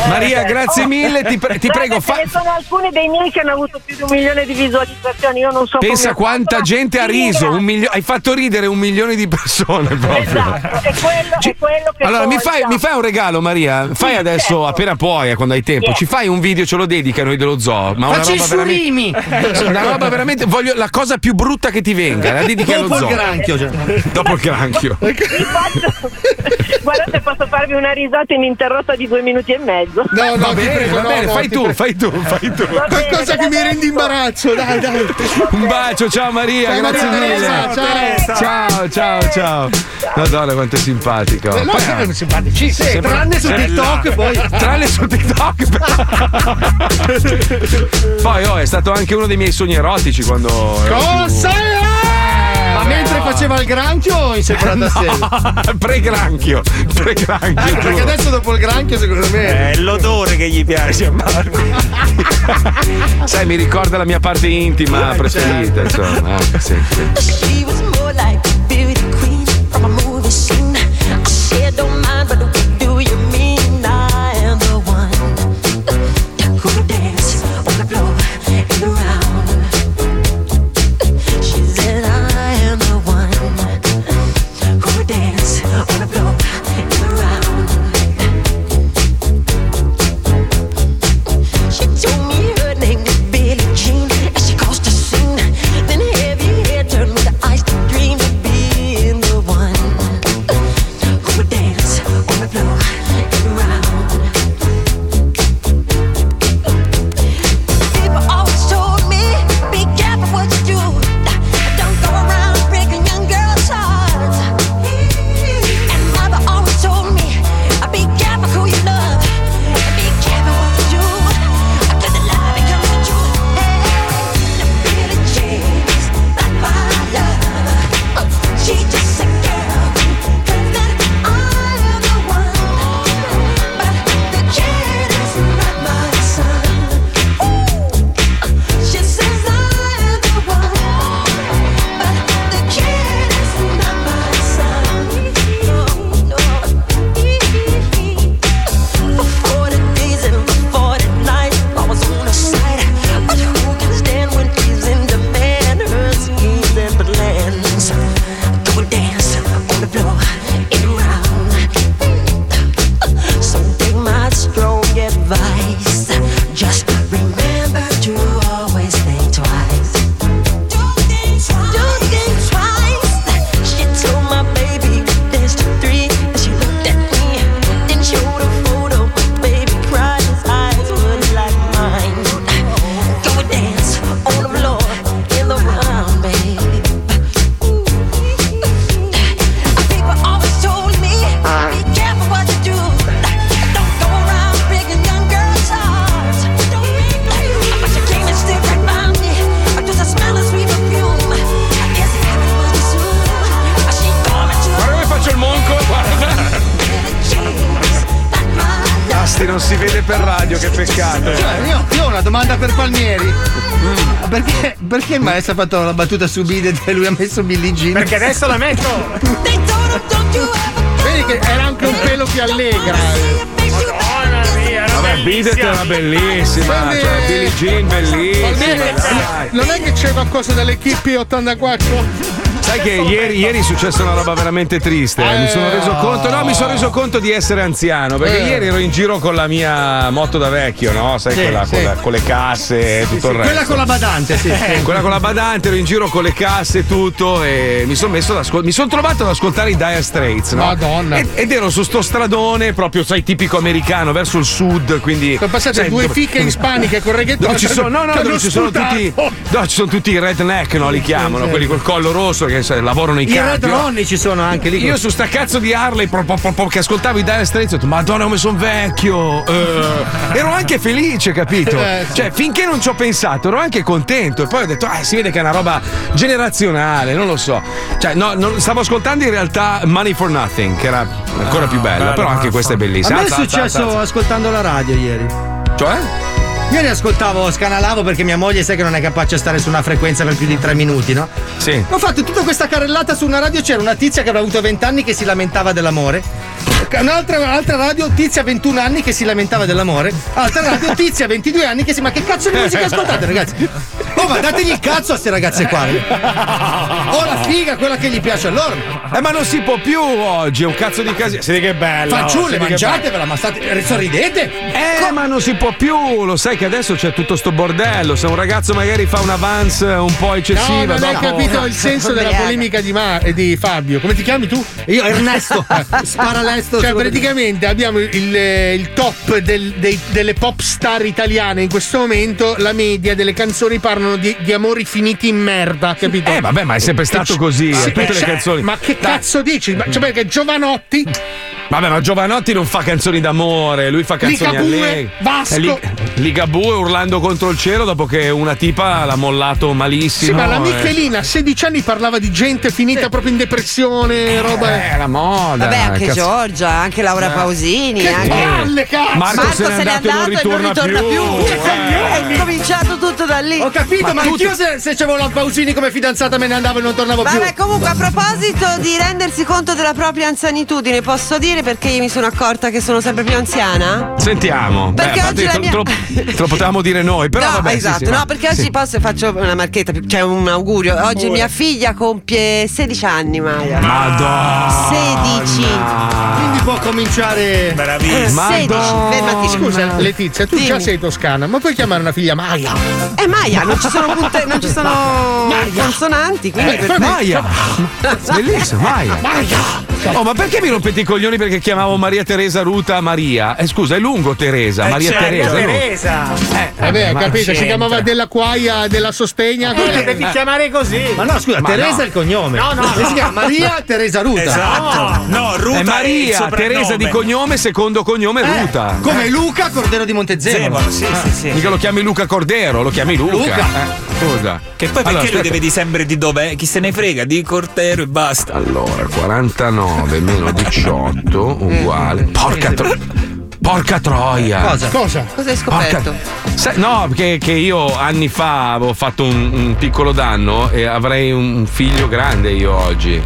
Maria, grazie mille, ti, pre- ti prego, fa- sono alcuni dei miei che hanno avuto più di un milione di visualizzazioni. Io non so pensa come- quanta gente ha riso, milio- hai fatto ridere un milione di persone proprio. Esatto, è quello, è quello che Allora, mi fai, mi fai un regalo, Maria? Fai Sì, adesso, certo. appena puoi, eh, quando hai tempo, Yes. ci fai un video, ce lo dedica a noi dello zoo. Ma una Facci i roba veramente. surimi. [LAUGHS] Una roba veramente. Voglio la cosa più brutta che ti venga, la dedichi allo Dopo il zoo. granchio, cioè. Dopo il granchio. [LAUGHS] Faccio- [LAUGHS] Guardate, posso farvi una risata ininterrotta di due minuti e mezzo. No, no, Va bene, prego, va no, bene, no, fai tu, prego. fai tu, fai tu. Qualcosa che mi rende imbarazzo, dai, dai. Un bacio, ciao Maria, Ciao, grazie Maria mille. Teresa, ciao. Ciao, ciao, ciao. Madonna, quanto è simpatico. No, Poi- siamo simpatici. Sì, Sembra- tranne su TikTok poi. Tranne su TikTok. [LAUGHS] poi oh, è stato anche uno dei miei sogni erotici quando. Cosa faceva il granchio o in separata sede? [LAUGHS] Pre-granchio. Pre-granchio. Anche perché adesso dopo il granchio secondo me È l'odore che gli piace a Marco. [LAUGHS] Sai, mi ricorda la mia parte intima preferita, insomma. Eh, sì, sì. Asti, non si vede per radio, che peccato. Cioè, io, io ho una domanda per Palmieri. Perché, perché il maestro ha fatto la battuta su Bidet e lui ha messo Billie Jean? Perché adesso la metto. Vedi che era anche un pelo più allegra. Vabbè, Bidet era bellissima. Quindi- Cioè, Billie Jean, bellissima. Palmieri, non è che c'è qualcosa dell'equipe 84? Sai che ieri, ieri è successa una roba veramente triste. eh. Mi sono reso conto, no, mi sono reso conto di essere anziano. Perché Eh. ieri ero in giro con la mia moto da vecchio, no? Sai, Sì, quella sì. Con, la- con le casse e tutto il resto. Quella con la badante, sì. Eh, quella con la badante, ero in giro con le casse e tutto e mi sono messo ad ascol- mi sono trovato ad ascoltare i Dire Straits, no? Madonna. Ed, ed ero su sto stradone proprio, sai, tipico americano, verso il sud, quindi Sono passate sai, due dove- fiche ispaniche con reggaeton. dove ci sono, no, no, dove ci sono tutti, no, ci sono tutti i redneck, no, li chiamano, sì. quelli col collo rosso che lavorano in I Red campi. Ronnie ci sono anche lì. Io su sta cazzo di Harley pro- pro- pro- che ascoltavo i Dire Straits ho detto Madonna come sono vecchio Eh, Ero anche felice capito [LAUGHS] Eh. Cioè finché non ci ho pensato ero anche contento E poi ho detto ah si vede che è una roba generazionale Non lo so Cioè no, non- stavo ascoltando in realtà Money for Nothing Che era ancora più bella bello, Però anche questa è A bellissima me è successo ascoltando la radio ieri. Cioè? Ieri ascoltavo, scanalavo perché mia moglie sai che non è capace a stare su una frequenza per più di tre minuti, no? Sì. Ho fatto tutta questa carrellata su una radio, c'era una tizia che aveva avuto 20 anni che si lamentava dell'amore. Un'altra, un'altra radio, tizia 21 anni che si lamentava dell'amore. Altra radio, [LAUGHS] tizia 22 anni che si. Ma che cazzo di musica ascoltate, ragazzi? Oh, ma dategli il cazzo a queste ragazze qua. [LAUGHS] Oh, la figa, quella che gli piace a loro. Eh, ma non si può più oggi, è un cazzo di casino. Senti che bella. Fanciulle, oh, mangiatevela, ma state. sorridete? Eh, ma non si può più, lo sai che adesso c'è tutto sto bordello. Se un ragazzo magari fa una Vans un po' eccessiva. No, non hai dopo- capito il senso della polemica di, Ma- eh, di Fabio. Come ti chiami tu? Io, Ernesto. [LAUGHS] Sparalesto. Cioè, praticamente abbiamo il, eh, il top del- dei- delle pop star italiane in questo momento. La media delle canzoni parlano di, di amori finiti in merda, capito? Eh, vabbè, ma è sempre stato così. eh, Sì, tutte le cioè, canzoni. Ma che Dai. cazzo dici? Ma- Cioè, perché Giovanotti. Vabbè, ma Giovanotti non fa canzoni d'amore, lui fa canzoni Ligabue, allegre. Vasco. Eh, Li- Ligabue urlando contro il cielo dopo che una tipa l'ha mollato malissimo. Sì, ma la eh. Michelina a 16 anni parlava di gente finita proprio in depressione, roba. Eh, la moda. Vabbè, anche cazzo. Giorgia, anche Laura Eh. Pausini. Che anche... palle, cazzo! Marco se n'è andato e non ritorna più. Eh, È cominciato tutto da lì. Ho capito, ma, anch'io se, se c'avevo la Pausini come fidanzata me ne andavo e non tornavo più. Vabbè, comunque a proposito di rendersi conto della propria anzianitudine, posso dire perché io mi sono accorta che sono sempre più anziana? Sentiamo. Perché Beh, oggi la te, mia- te lo, te lo potevamo dire noi, però no, vabbè. sì, esatto, sì, no, ma- perché oggi sì. posso faccio una marchetta, cioè un augurio. Oggi mia figlia compie 16 anni, Maia. Madonna. 16. Quindi può cominciare. Bravissimo. 16, fermati. Scusa, Letizia, tu già sei toscana, ma puoi chiamare una figlia Maia? Eh Maia, non ci sono punte, non ci sono consonanti, quindi Eh, per Maia! [LAUGHS] Bellissimo, Maia! Oh, ma perché mi rompete i coglioni perché chiamavo Maria Teresa Ruta Maria? Eh, scusa, è lungo Teresa, Maria certo, Teresa. è lungo. Eh, Vabbè, ho ma capito, si c'entra. chiamava della Quaia, della Sostegna. Eh, devi chiamare così. Ma no, scusa, Ma Teresa no. è il cognome. No, no. Si chiama Maria [LAUGHS] Teresa Ruta. Esatto. No, Ruta è è Maria, soprannome. Teresa di cognome, secondo cognome Eh, Ruta. Come Eh. Luca Cordero di Montezemolo. Zemolo, sì, sì, sì. Mica lo chiami Luca Cordero, lo chiami Luca. Luca. Eh, scusa. Che poi perché Allora, lui deve di sempre di dov'è? Chi se ne frega? Di Cortero e basta. Allora, 49 meno 18 uguale. Porca tro- Porca troia! Cosa? Cosa? Cosa hai scoperto? Sai- no, perché che io anni fa avevo fatto un, un piccolo danno e avrei un figlio grande io oggi.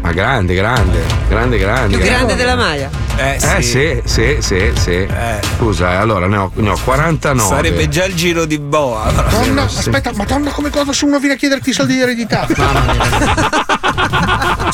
Ma grande, grande, grande, grande. Più grande della Maia. Eh, Eh sì, sì, sì, sì. Scusa, eh, allora ne ho, ne ho 49. Sarebbe già il giro di boa. Madonna, aspetta, madonna, come cosa se uno viene a chiederti i soldi di eredità? [LAUGHS]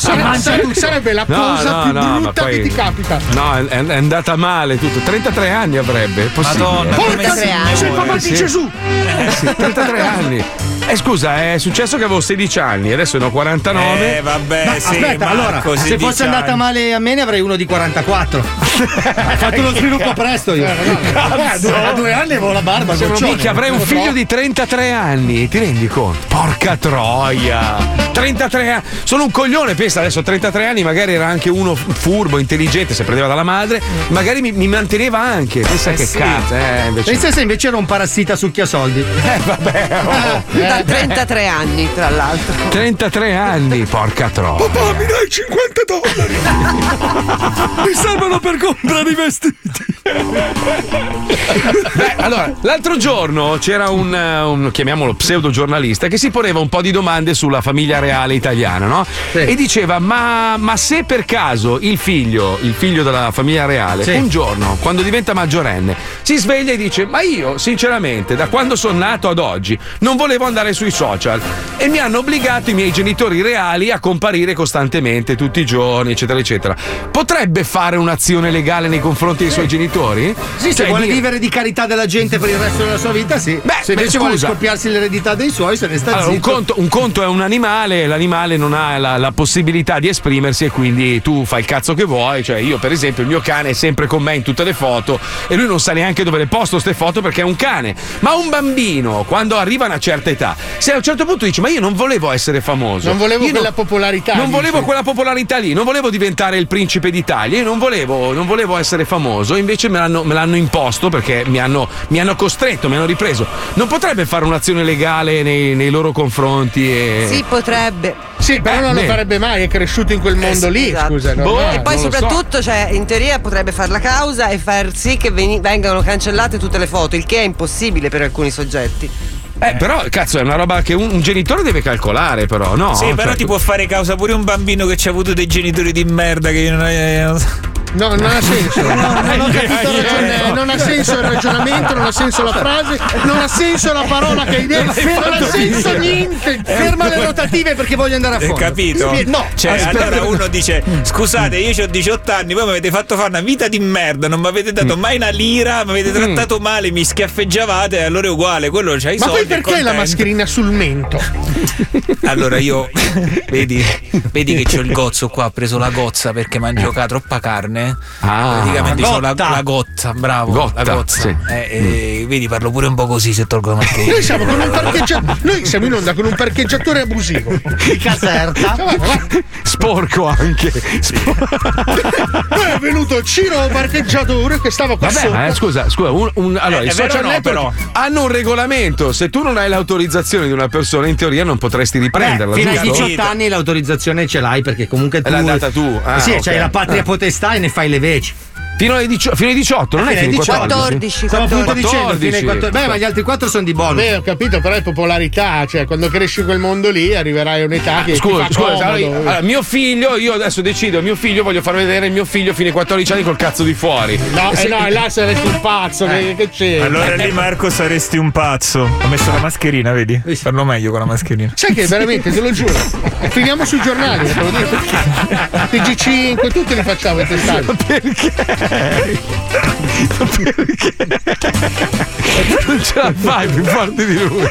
Sarebbe, sarebbe la No, cosa no, più no, brutta poi- che ti capita. No, è, è andata male tutto. 33 anni avrebbe, possibile. Madonna, Porca, sei papà Sì. di Gesù! Eh sì, 33 anni. Eh scusa, è successo che avevo 16 anni, adesso ne ho 49. Eh, vabbè, Ma sì, aspetta, Marco, allora, se 16 fosse andata anni. male a me ne avrei uno di 44. Ho fatto lo sviluppo presto io. A due, a due anni avevo la barba, goccione. minchia, avrei un figlio di 33 anni, ti rendi conto? Porca troia! 33 anni, sono un coglione, pensa adesso a 33 anni, magari era anche uno furbo, intelligente, se prendeva dalla madre, magari mi, mi manteneva anche, pensa Eh che sì. cazzo, eh, invece. Pensa se invece era un parassita succhiasoldi. Eh, vabbè, oh. [LAUGHS] Da 33 anni, tra l'altro. 33 anni, porca troia. Papà, mi dai 50 dollari! [LAUGHS] Mi servono per comprare i vestiti. Beh, allora, l'altro giorno c'era un, eh, un, chiamiamolo pseudo giornalista che si poneva un po' di domande sulla famiglia reale italiana, no? E diceva: ma, ma se per caso il figlio, il figlio della famiglia reale, Sì. un giorno, quando diventa maggiorenne, si sveglia e dice: Ma io, sinceramente, da quando sono nato ad oggi, non volevo andare sui social. E mi hanno obbligato i miei genitori reali a comparire costantemente tutti i giorni, eccetera, eccetera. Potrebbe fare un'azione legale nei confronti dei suoi genitori? Sì, se Cioè, vuole dire- vivere di carità della gente per il resto della sua vita, sì. Beh, se invece beh, vuole scoppiarsi l'eredità dei suoi, se ne sta Allora, un, conto, un conto è un animale, l'animale non ha la, la possibilità di esprimersi e quindi tu fai il cazzo che vuoi. Cioè, io, per esempio, il mio cane è sempre con me in tutte le foto e lui non sa neanche dove le posto queste foto perché è un cane. Ma un bambino, quando arriva a una certa età, se a un certo punto dice: Ma io non volevo essere famoso. Non volevo Io quella popolarità. non dici. volevo quella popolarità lì, non volevo diventare il principe d'Italia, io non volevo, non volevo essere famoso, invece me l'hanno, me l'hanno imposto perché mi hanno, mi hanno costretto, mi hanno ripreso. Non potrebbe fare un'azione legale nei, nei loro confronti? E... Sì, potrebbe. Sì, però non lo farebbe mai, è cresciuto in quel mondo lì, Esatto. scusa. no? Boh, e poi non lo so. soprattutto, cioè, in teoria potrebbe fare la causa e far sì che veni- vengano cancellate tutte le foto, il che è impossibile per alcuni soggetti. Eh, però, cazzo, è una roba che un, un genitore deve calcolare, però, no? Sì, però Cioè, ti può fare causa pure un bambino che ci ha avuto dei genitori di merda che non è. No, non ha senso. [LAUGHS] No, non ho capito no. non ha senso il ragionamento, non ha senso la frase, non ha senso la parola che hai detto, non ha senso niente. Ferma le rotative perché voglio andare a fondo. capito? No, Cioè, aspetta. allora uno dice: Scusate, io ho 18 anni, voi mi avete fatto fare una vita di merda, non mi avete dato mai una lira, mi avete trattato male, mi schiaffeggiavate, allora è uguale, quello c'ha i Ma soldi. poi è perché la mascherina sul mento? Allora io [LAUGHS] vedi, vedi che c'ho il gozzo qua, ho preso la gozza perché giocato troppa carne. Ah, Praticamente la, gotta. la gotta, bravo. Gotta, la gozza. sì. Eh, eh, Vedi, parlo pure un po' così se tolgo la mascherina. Noi siamo, con un parcheggia- noi siamo in onda con un parcheggiatore abusivo. Di Caserta. Sporco anche. Poi è venuto Ciro parcheggiatore che stava qua Vabbè, sotto. ma eh, scusa, scusa, un- un- allora Eh, i social no, però? hanno un regolamento. Se tu non hai l'autorizzazione di una persona, in teoria non potresti riprenderla. Fino ai giusto? 18 anni l'autorizzazione ce l'hai perché comunque tu. L'hai data tu. Ah, sì, ok. c'hai la patria Ah. potestà e ne fai le veci. Fino ai, dicio- fino ai 18, non è Fino ai 18. 14. Stavo appunto dicendo, fino ai 14. 14. Beh, ma gli altri 4 sono di bonus. Beh, ho capito, però è popolarità, cioè quando cresci in quel mondo lì arriverai a un'età che Scusa, ti fa scusa, comodo. allora, allora, mio figlio, io adesso decido, mio figlio voglio far vedere il mio figlio fino ai 14 anni col cazzo di fuori. No, E eh no, e là saresti un pazzo, che, che c'è? Allora lì Marco saresti un pazzo. Ho messo la mascherina, vedi? Parlo meglio con la mascherina. Sai che veramente, te lo giuro. Finiamo sui giornali, te lo dico perché. TG5, tutti li facciamo i testati. Non ce la fai più forte di lui.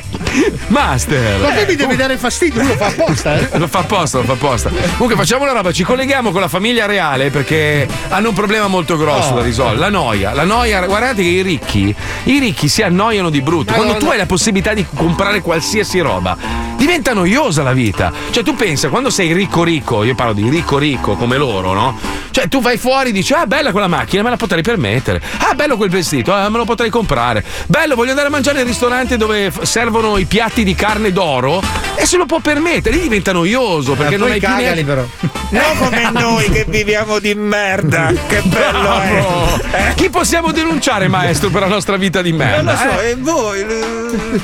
Master. Ma poi mi deve dare fastidio, lui lo fa apposta, eh. Lo fa apposta, lo fa apposta. Comunque facciamo una roba, ci colleghiamo con la famiglia reale perché hanno un problema molto grosso Oh. da risolvere. La noia. La noia, guardate che i ricchi, i ricchi si annoiano di brutto. Quando tu hai la possibilità di comprare qualsiasi roba, diventa noiosa la vita. Cioè tu pensa, quando sei ricco ricco, io parlo di ricco ricco come loro, no? Cioè tu vai fuori e dici, ah bella quella macchina, me la potrei permettere. Ah bello quel vestito, ah, me lo potrei comprare. Bello, voglio andare a mangiare al ristorante dove f- servono i piatti di carne d'oro e se lo può permettere. Lì diventa noioso perché Eh, non hai più cagali, neanche... però. [LAUGHS] Non come noi che viviamo di merda. Che [LAUGHS] bello è. Bravo. Chi possiamo denunciare, maestro, per la nostra vita di merda? Non lo so, eh? e voi.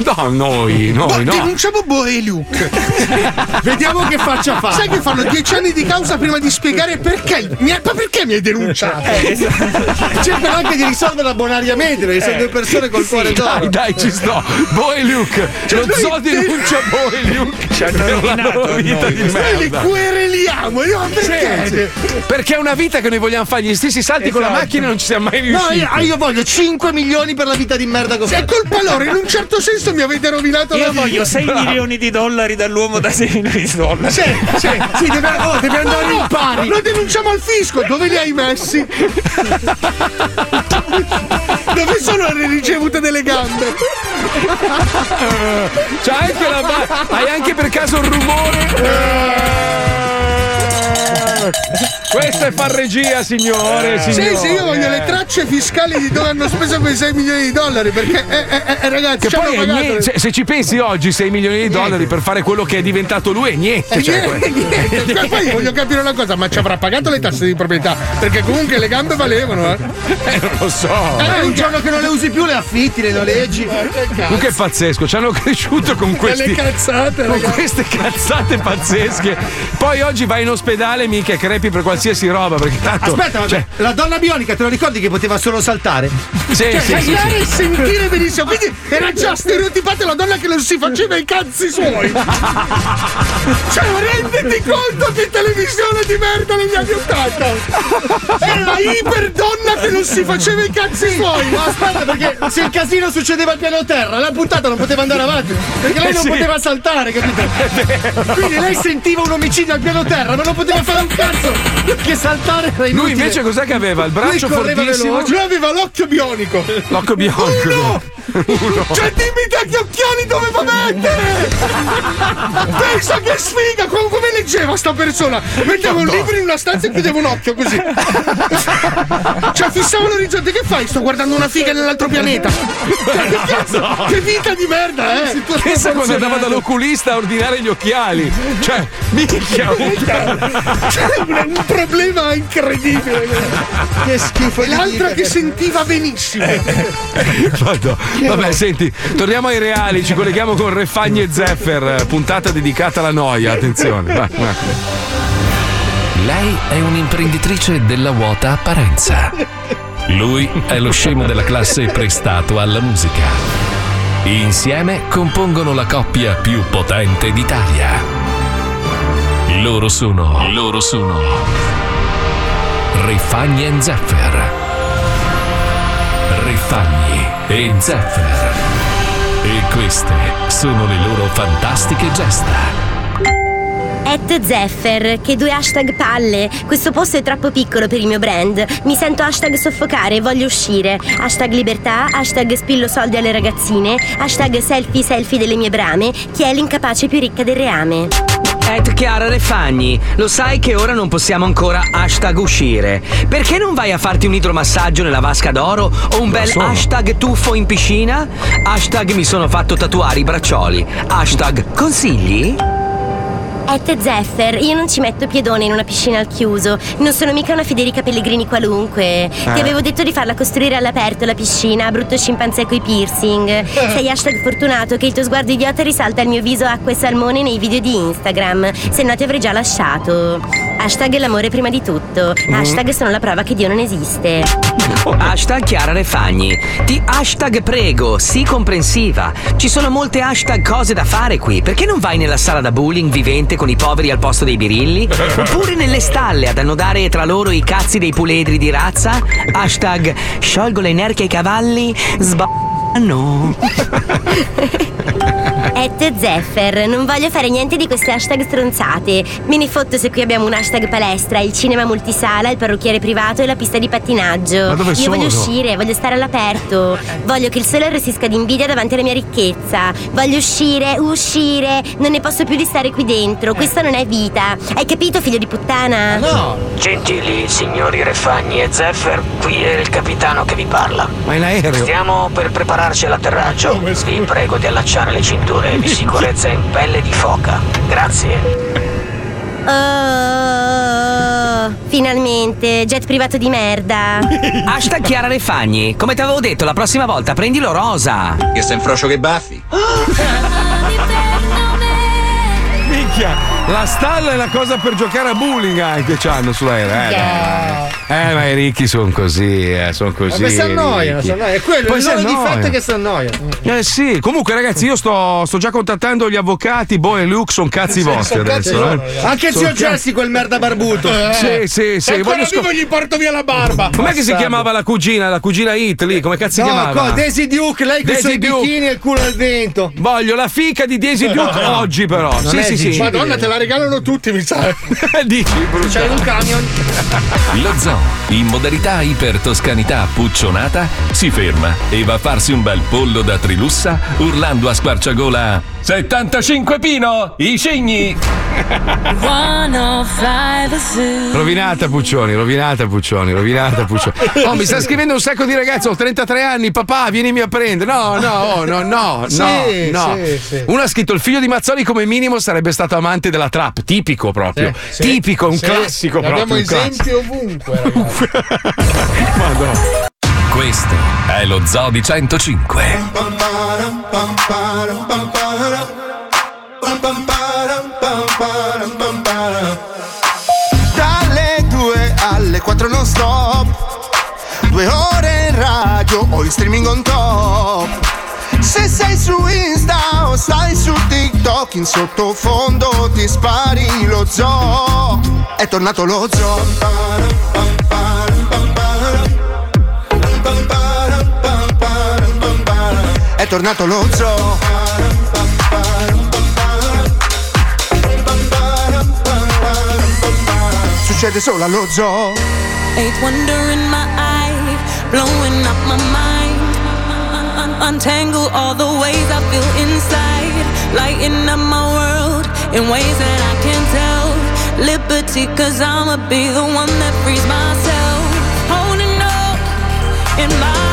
No, noi, noi, no. denunciamo Boe e Luke. [LAUGHS] Vediamo che faccia fa. Sai che fanno dieci anni di causa prima di spiegare perché. Mi hai- ma perché mi hai denunciato? Eh, [LAUGHS] Cercano anche di risolverla bonariamente perché sono due persone col cuore d'oro. Dai, dai, ci sto. Boy Luke. Cioè, Lo noi zoo denuncia Boy Luke. Ci hanno la rovinato vita noi. di Noi li merda. quereliamo. Io, perché? Sì, sì. Perché è una vita che noi vogliamo fare gli stessi salti con la Esatto. macchina e non ci siamo mai No, riusciti. io, ah, io voglio 5 milioni per la vita di merda che ho è colpa loro, in un certo senso mi avete rovinato la Io vita. voglio 6 milioni di dollari dall'uomo da 6 milioni di dollari. Sì, sì, sì, deve, oh, deve andare in pari. Lo denunciamo al fisco. Dove li hai messi? Dove sono le ricevute delle gambe? C'hai anche, la ba- hai anche per caso il rumore? Questa è farregia, signore. Sì, signore. sì, io voglio le tracce fiscali di dove hanno speso quei 6 milioni di dollari. Perché, eh, eh, eh, ragazzi, Che ci niente, se, se ci pensi oggi 6 milioni di dollari per fare quello che è diventato lui è niente. Eh, cioè, niente, niente. [LAUGHS] Poi- Poi voglio capire una cosa, ma ci avrà pagato le tasse di proprietà? Perché comunque le gambe valevano, eh. eh, non lo so. Eh, un giorno che non le usi più le affitti, le noleggi. Comunque è pazzesco, ci hanno cresciuto con questi, cazzate, con ragazzi. queste cazzate pazzesche. Poi oggi vai in ospedale, mica e crepi per qualsiasi roba. Perché tanto. Aspetta, vabbè, cioè, la donna bionica, te lo ricordi che poteva solo saltare? sì, Cioè, sì, sì, tagliare sì. e sentire benissimo. Quindi era già stereotipata la donna che non si faceva i cazzi suoi. Cioè, renditi conto che televisione di merda negli anni Ottanta. Era la iper donna che non si faceva i cazzi suoi. Ma aspetta, perché se il casino succedeva al piano terra, la puntata non poteva andare avanti. Perché lei non sì. poteva saltare, capito? Quindi lei sentiva un omicidio al piano terra, ma non poteva fare un cazzo. Che saltare era Lui inutile. invece cos'è che aveva? Il braccio Lui fortissimo? veloce. Lui aveva l'occhio bionico. L'occhio bianco. Uno! Cioè dimmi te che occhiali doveva mettere! Pensa che sfiga! Come, come leggeva sta persona? Metteva un libro in una stanza e chiudeva un occhio così. Cioè fissava l'orizzonte, che fai? Sto guardando una figa nell'altro pianeta. Cioè, che cazzo? Che vita di merda, eh! Pensa quando andava dall'oculista a ordinare gli occhiali. Cioè, minchia. C'è un, un problema incredibile. Che schifo. E l'altra che sentiva benissimo. Vado. Vabbè, senti, torniamo ai reali, ci colleghiamo con Refagni e Zeffer, puntata dedicata alla noia, attenzione. Vai, vai. Lei è un'imprenditrice della vuota apparenza. Lui è lo scemo della classe prestato alla musica. Insieme compongono la coppia più potente d'Italia. Loro sono. Loro sono. Riffagni e Zeffer. Riffagni e Zeffer. E queste sono le loro fantastiche gesta. At Zeffer, che due hashtag palle. Questo posto è troppo piccolo per il mio brand. Mi sento hashtag soffocare, voglio uscire. Hashtag libertà, hashtag spillo soldi alle ragazzine, hashtag selfie selfie delle mie brame. Chi è l'incapace più ricca del reame? Ed Chiara Refagni, lo sai che ora non possiamo ancora hashtag uscire. Perché non vai a farti un idromassaggio nella vasca d'oro o un bel hashtag tuffo in piscina? Hashtag mi sono fatto tatuare i braccioli. Hashtag consigli? At Zeffer, io non ci metto piedone in una piscina al chiuso. Non sono mica una Federica Pellegrini qualunque. Ti avevo detto di farla costruire all'aperto la piscina, brutto scimpanzé coi piercing. [LAUGHS] Sei hashtag fortunato che il tuo sguardo idiota risalta il mio viso acqua e salmone nei video di Instagram. Se no ti avrei già lasciato. Hashtag l'amore prima di tutto. Hashtag sono la prova che Dio non esiste. Hashtag Chiara Refagni. Ti hashtag prego, sii comprensiva. Ci sono molte hashtag cose da fare qui. Perché non vai nella sala da bowling vivente con i poveri al posto dei birilli? [LAUGHS] Oppure nelle stalle ad annodare tra loro i cazzi dei puledri di razza? Hashtag sciolgo le nerche ai cavalli, sbagliano. [LAUGHS] At Zeffer, non voglio fare niente di queste hashtag stronzate. Me ne fotto se qui abbiamo un hashtag palestra, il cinema multisala, il parrucchiere privato e la pista di pattinaggio. Ma dove Io voglio sono? uscire, voglio stare all'aperto. Voglio che il sole arrossisca d'invidia davanti alla mia ricchezza. Voglio uscire, uscire. Non ne posso più di stare qui dentro. Questa non è vita. Hai capito, figlio di puttana? No! Gentili signori Refagni e Zeffer, qui è il capitano che vi parla. Ma in aereo? Stiamo per prepararci all'atterraggio. Vi prego di allacciare le cinture di sicurezza in pelle di foca. Grazie. Oh, finalmente, jet privato di merda. Hashtag Chiara Refagni. Come ti avevo detto, la prossima volta prendilo rosa. Che sei in froscio che baffi. Minchia, la stalla è la cosa per giocare a bowling anche c'hanno sull'aereo. Eh, dai. Eh, ma i ricchi sono così, eh, sono così. Vabbè, si annoiano, si annoiano. È quello, Poi il si loro difetto che si annoiano. Eh sì, comunque ragazzi io sto, sto già contattando gli avvocati, Bo e Luke, sono cazzi vostri adesso. eh. Anche Sono zio cazzi- Jesse, quel merda barbuto. Sì, sì, sì, Ancora voglio scop- vivo gli porto via la barba. Com'è che si chiamava la cugina, la cugina Hit lì? Come cazzo si No, chiamava? qua, Daisy Duke, lei con i Daisy suoi Duke. bikini e il culo al vento. Voglio la fica di Daisy Duke [LAUGHS] oggi però. Non sì, sì, sì. Madonna, te la regalano tutti, mi sa. [LAUGHS] Dici, C'hai un camion. Lo zoo, in modalità iper toscanità puccionata, si ferma e va a farsi un bel pollo da trilussa urlando a squarciagola 75 Pino, i cigni! Rovinata Puccioni, rovinata Puccioni, rovinata Puccioni. Oh, mi sta scrivendo un sacco di ragazzi, ho 33 anni, papà, vienimi a prendere. No, no, oh, no, no, Sì, no, sì, sì. Uno ha scritto il figlio di Mazzoli come minimo sarebbe stato amante della trap, tipico proprio. Sì, sì, tipico, un sì. classico proprio. Abbiamo classico. esempi ovunque, ragazzi. [LAUGHS] Madonna. Questo è lo Zoo di 105. Dalle 2 alle 4 non stop. Due ore in radio o in streaming on top. Se sei su Insta o stai su TikTok In sottofondo ti spari lo zoo. È tornato lo zoo È tornato lo zoo succede solo allo zoo. Eighth wonder in my eye, blowing up my mind. Un- un- Untangle all the ways I feel inside, lighting up my world in ways that I can't tell. Liberty, cause I'ma be the one that frees myself. Holding up in my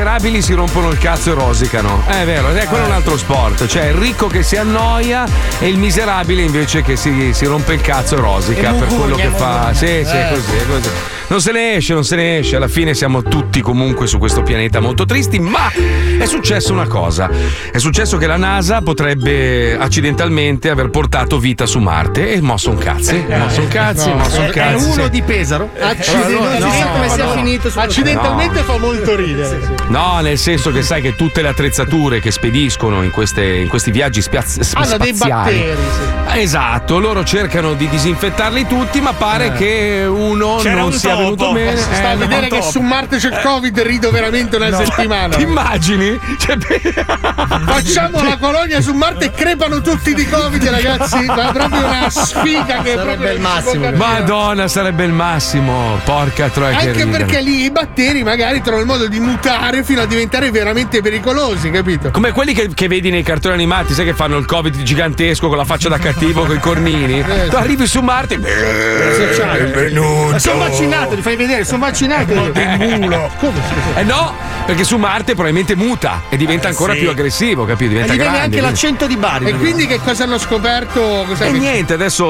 miserabili si rompono il cazzo e rosicano. Eh, È vero, è quello è un altro sport. Cioè il ricco che si annoia e il miserabile invece che si, si rompe il cazzo e rosica E per mugugna, quello che fa. mugugna. Sì, sì, è Eh. così, è così. Non se ne esce, non se ne esce. Alla fine siamo tutti comunque su questo pianeta molto tristi, ma è successo una cosa. È successo che la NASA potrebbe accidentalmente aver portato vita su Marte e mosso un cazzo. Mosso un cazzo, mosso un È cazzo. uno sì. di Pesaro. Accidentalmente, no. finito su Accidentalmente fa molto ridere. No, nel senso che sai che tutte le attrezzature che spediscono in, queste- in questi viaggi spiaz- sp- Hanno dei batteri. sì. Esatto, loro cercano di disinfettarli tutti, ma pare che uno C'era non un sia topo. venuto bene. Sta Eh, a no. vedere che su Marte c'è il Covid rido veramente una No. settimana. Ti immagini? Cioè, [LAUGHS] Facciamo la colonia su Marte e crepano tutti di Covid, ragazzi. Ma è proprio una sfiga che si può capire. Madonna, sarebbe il massimo. Porca troia che Anche ridere. perché lì i batteri magari trovano il modo di mutare fino a diventare veramente pericolosi, capito? Come quelli che, che vedi nei cartoni animati, sai che fanno il Covid gigantesco con la faccia da cattivo, con i cornini. Eh, Tu arrivi su Marte. Ma sono vaccinato, li fai vedere, sono vaccinato. Eh. Eh no, perché su Marte probabilmente muta e diventa ancora sì. più aggressivo, capito? E Diventa gli viene grande. anche quindi- l'accento di Bari. E quindi che cosa hanno scoperto? Cosa E niente, adesso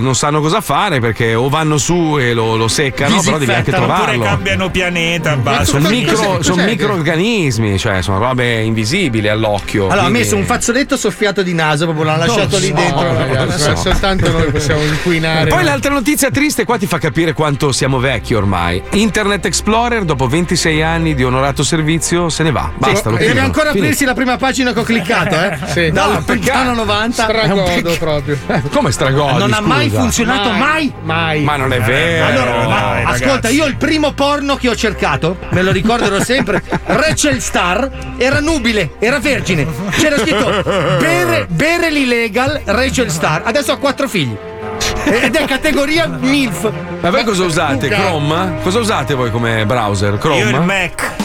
non sanno cosa fare perché o vanno su e lo, lo seccano, però devi anche Oppure trovarlo. cambiano pianeta, Eh, basta. sono, micro, Cos'è- sono cos'è che- microorganismi, cioè sono robe invisibili all'occhio. Allora, ha quindi- messo un fazzoletto soffiato di naso, proprio l'hanno lasciato lì so, dentro. ragazzi, so. ma soltanto noi possiamo inquinare. Poi l'altra notizia triste qua ti fa capire quanto siamo vecchi ormai. Internet Explorer, dopo 26 anni di onorato servizio, se ne va. Basta, lo Deve ancora aprirsi la prima pagina che ho cliccato, eh? Sì. Dal No, perché- lontano 90. Stragodo proprio. [LAUGHS] Come stragodi? Non ha mai scusa? funzionato mai. Mai. Ma non è vero. Allora, ma ascolta, io il primo porno che ho cercato, me lo ricorderò [LAUGHS] sempre, Rachel Star, era nubile, era vergine. C'era scritto bere, bere l'illegal Rachel Star. Adesso ha quattro figli. Ed è categoria MILF. Ma voi cosa usate? Chrome? Cosa usate voi come browser? Chrome? Io il Mac.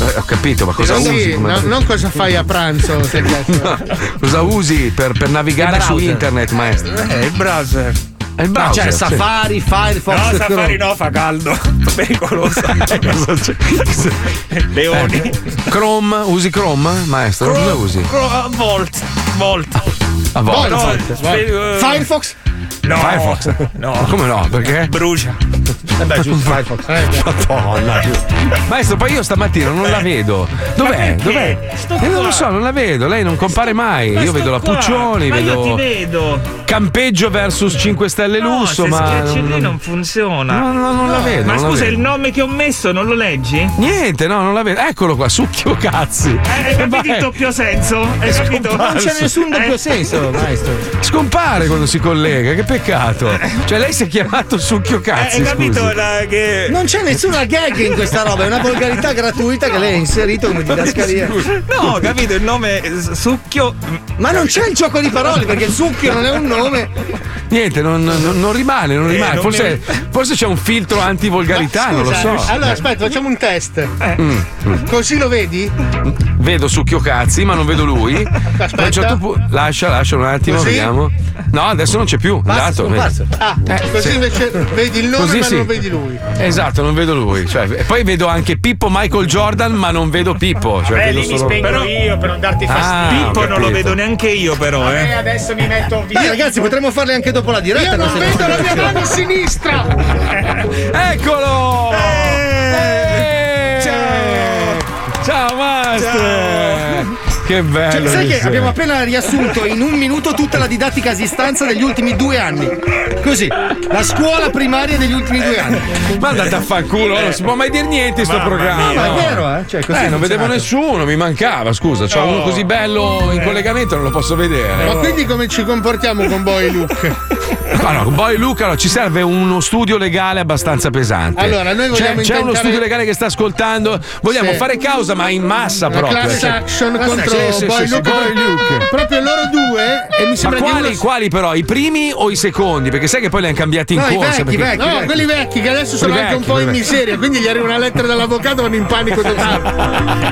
Eh, ho capito, ma cosa Sì, usi? no- non cosa fai a pranzo. [LAUGHS] cazzo. Cosa usi per, per navigare su internet, maestro? Eh, il browser. Il browser. cioè, sì. Safari, Firefox. No, Chrome. Safari no, fa caldo. [LAUGHS] Pericoloso. [LAUGHS] Leoni. Eh, Chrome, usi Chrome, maestro? Cosa usi? Cro- Volt. Volt. A volte. No, Volt. eh, Firefox? No. Firefox? No. Ma Come no? Perché? Brucia. [LAUGHS] Eh beh, giusto, Firefox. Madonna. Maestro, poi io stamattina non la vedo. Dov'è? Dov'è? Sto Eh, non lo so, non la vedo. Lei non compare mai. Ma io vedo la qua. Puccioni, Ma io vedo. ti vedo. Campeggio versus 5 Stelle No, Lusso, se ma. schiacci lì non funziona. No, no, non la vedo, Ma scusa, vedo. il nome che ho messo non lo leggi? Niente, no, non la vedo. Eccolo qua, succhio cazzi. Eh, hai capito Vai. il doppio senso? Hai È capito? Non c'è nessun doppio Eh? senso, maestro. Scompare quando si collega, che peccato. Cioè, lei si è chiamato succhio Eh, cazzi. hai capito la, che. Non c'è nessuna gag in questa roba, è una volgarità gratuita che lei ha inserito come didascalia. [LAUGHS] No, ho capito il nome eh, succhio. Ma non c'è il gioco di parole perché il succhio non è un nome. Niente, non, non- non rimane, non Eh, rimane. non forse, forse c'è un filtro anti-volgarità, non lo so. Allora, aspetta, facciamo un test. Mm, mm. Così lo vedi? Vedo succhio cazzi, ma non vedo lui. A un certo punto. Lascia, lascia un attimo, Così? vediamo. No, adesso non c'è più. Basta, Dato, scomparso. vedi. Ah, Eh, così sì. invece vedi il nome Così ma sì. non vedi lui. Esatto, non vedo lui. Cioè, e poi vedo anche Pippo Michael Jordan, ma non vedo Pippo. Cioè, Beh, vedo lì mi solo- spengo io per non darti fastidio. Pippo ho non lo vedo neanche io, però, eh. adesso mi metto Dai ragazzi, potremmo farle anche dopo la diretta. Io non vedo la mia mano sinistra. [LAUGHS] Eccolo! Eh! Ciao, maestro! Che bello! Cioè, sai che sei. abbiamo appena riassunto in un minuto tutta la didattica a distanza degli ultimi due anni. Così, la scuola primaria degli ultimi due anni. Ma andate a fanculo, non si può mai dire niente in sto programma. mia, ma è no. vero, eh? Cioè, così eh, non vedevo nessuno, mi mancava, scusa. C'ho No. uno così bello in collegamento, non lo posso vedere. Ma quindi come ci comportiamo con Boy Luke? Allora, poi Luca allora, ci serve uno studio legale abbastanza pesante. Allora, noi c'è, vogliamo c'è uno intentare- studio legale che sta ascoltando. Vogliamo Sì. fare causa, ma in massa La proprio. class cioè- action Class contro sì, sì, Boy sì, Luke. Boy Luke. Proprio loro due e mi Ma sembra di quali, uno- quali però? I primi o i secondi? Perché sai che poi li hanno cambiati in No, corsa. vecchi, perché- vecchi, no, quelli vecchi che adesso sono Quelli anche un vecchi, po' in vecchi. miseria, quindi gli arriva una lettera dall'avvocato vanno in panico totale.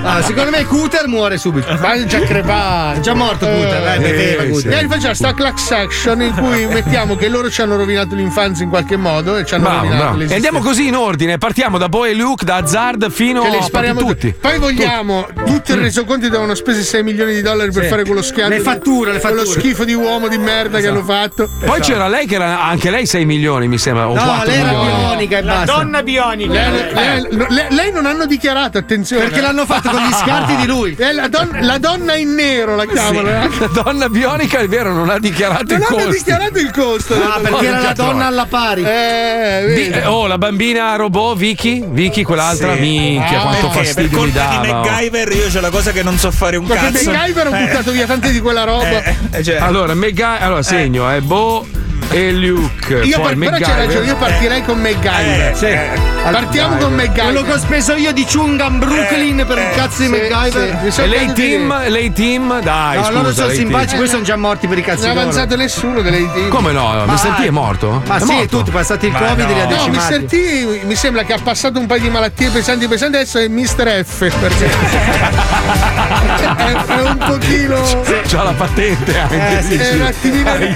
Ah, secondo me Cooter muore subito. Ma è già crepato. È già morto Cooter, dai, beveva Cooter. E facciamo sta class action in cui mettiamo che loro ci hanno rovinato l'infanzia in qualche modo e ci hanno Bravo, rovinato. E l'esistenza. andiamo così in ordine. Partiamo da Boy e Luke, da Hazard fino a spariamo tutti. Poi vogliamo tutti i resoconti devono spese 6 milioni di dollari per Sì. fare quello schianto. Le fatture, le Quello fatture. schifo di uomo di merda che hanno fatto. Poi c'era lei che era anche lei 6 milioni, mi sembra. O No, 4 lei era milioni. bionica e basta. Donna bionica. Lei, lei- lei- lei non hanno dichiarato, attenzione. Perché l'hanno fatto con gli [LAUGHS] scarti di lui. È la, don- la donna in nero la chiamano. eh. La donna bionica, è vero, non ha dichiarato Non il hanno costo. dichiarato il costo. Ah, perché era la donna alla pari. Eh, vedi. eh, oh, la bambina robot Vicky? Vicky, quell'altra Sì. minchia, Ah, quanto Perché per fastidio mi di dava. oh. MacGyver io c'ho la cosa che non so fare un Perché cazzo. MacGyver ha Eh, buttato via tante di quella roba. eh, eh, cioè, Allora, Mega- allora segno, è Bo e Luke. Io poi par- però c'è MacGyver. ragione, io partirei con MacGyver. Eh, Sì. eh. Partiamo con Quello che MacGyver. ho speso io di Chungan Brooklyn per il cazzo di sì, MacGyver. sì. E lei team? Lei team? Dai, No, scusa. loro sono simpatici, poi sono già morti per i cazzi Non è loro. avanzato nessuno delle team. Come no? Mr. T è morto? Ma È sì, morto? tutti passati il Ma Covid no. li ha No. Mr. T mi sembra che ha passato un paio di malattie pesanti pesanti, adesso è Mr. F perché [LAUGHS] è, è un pochino C'ha la patente anche. è dici. un attimino Aia.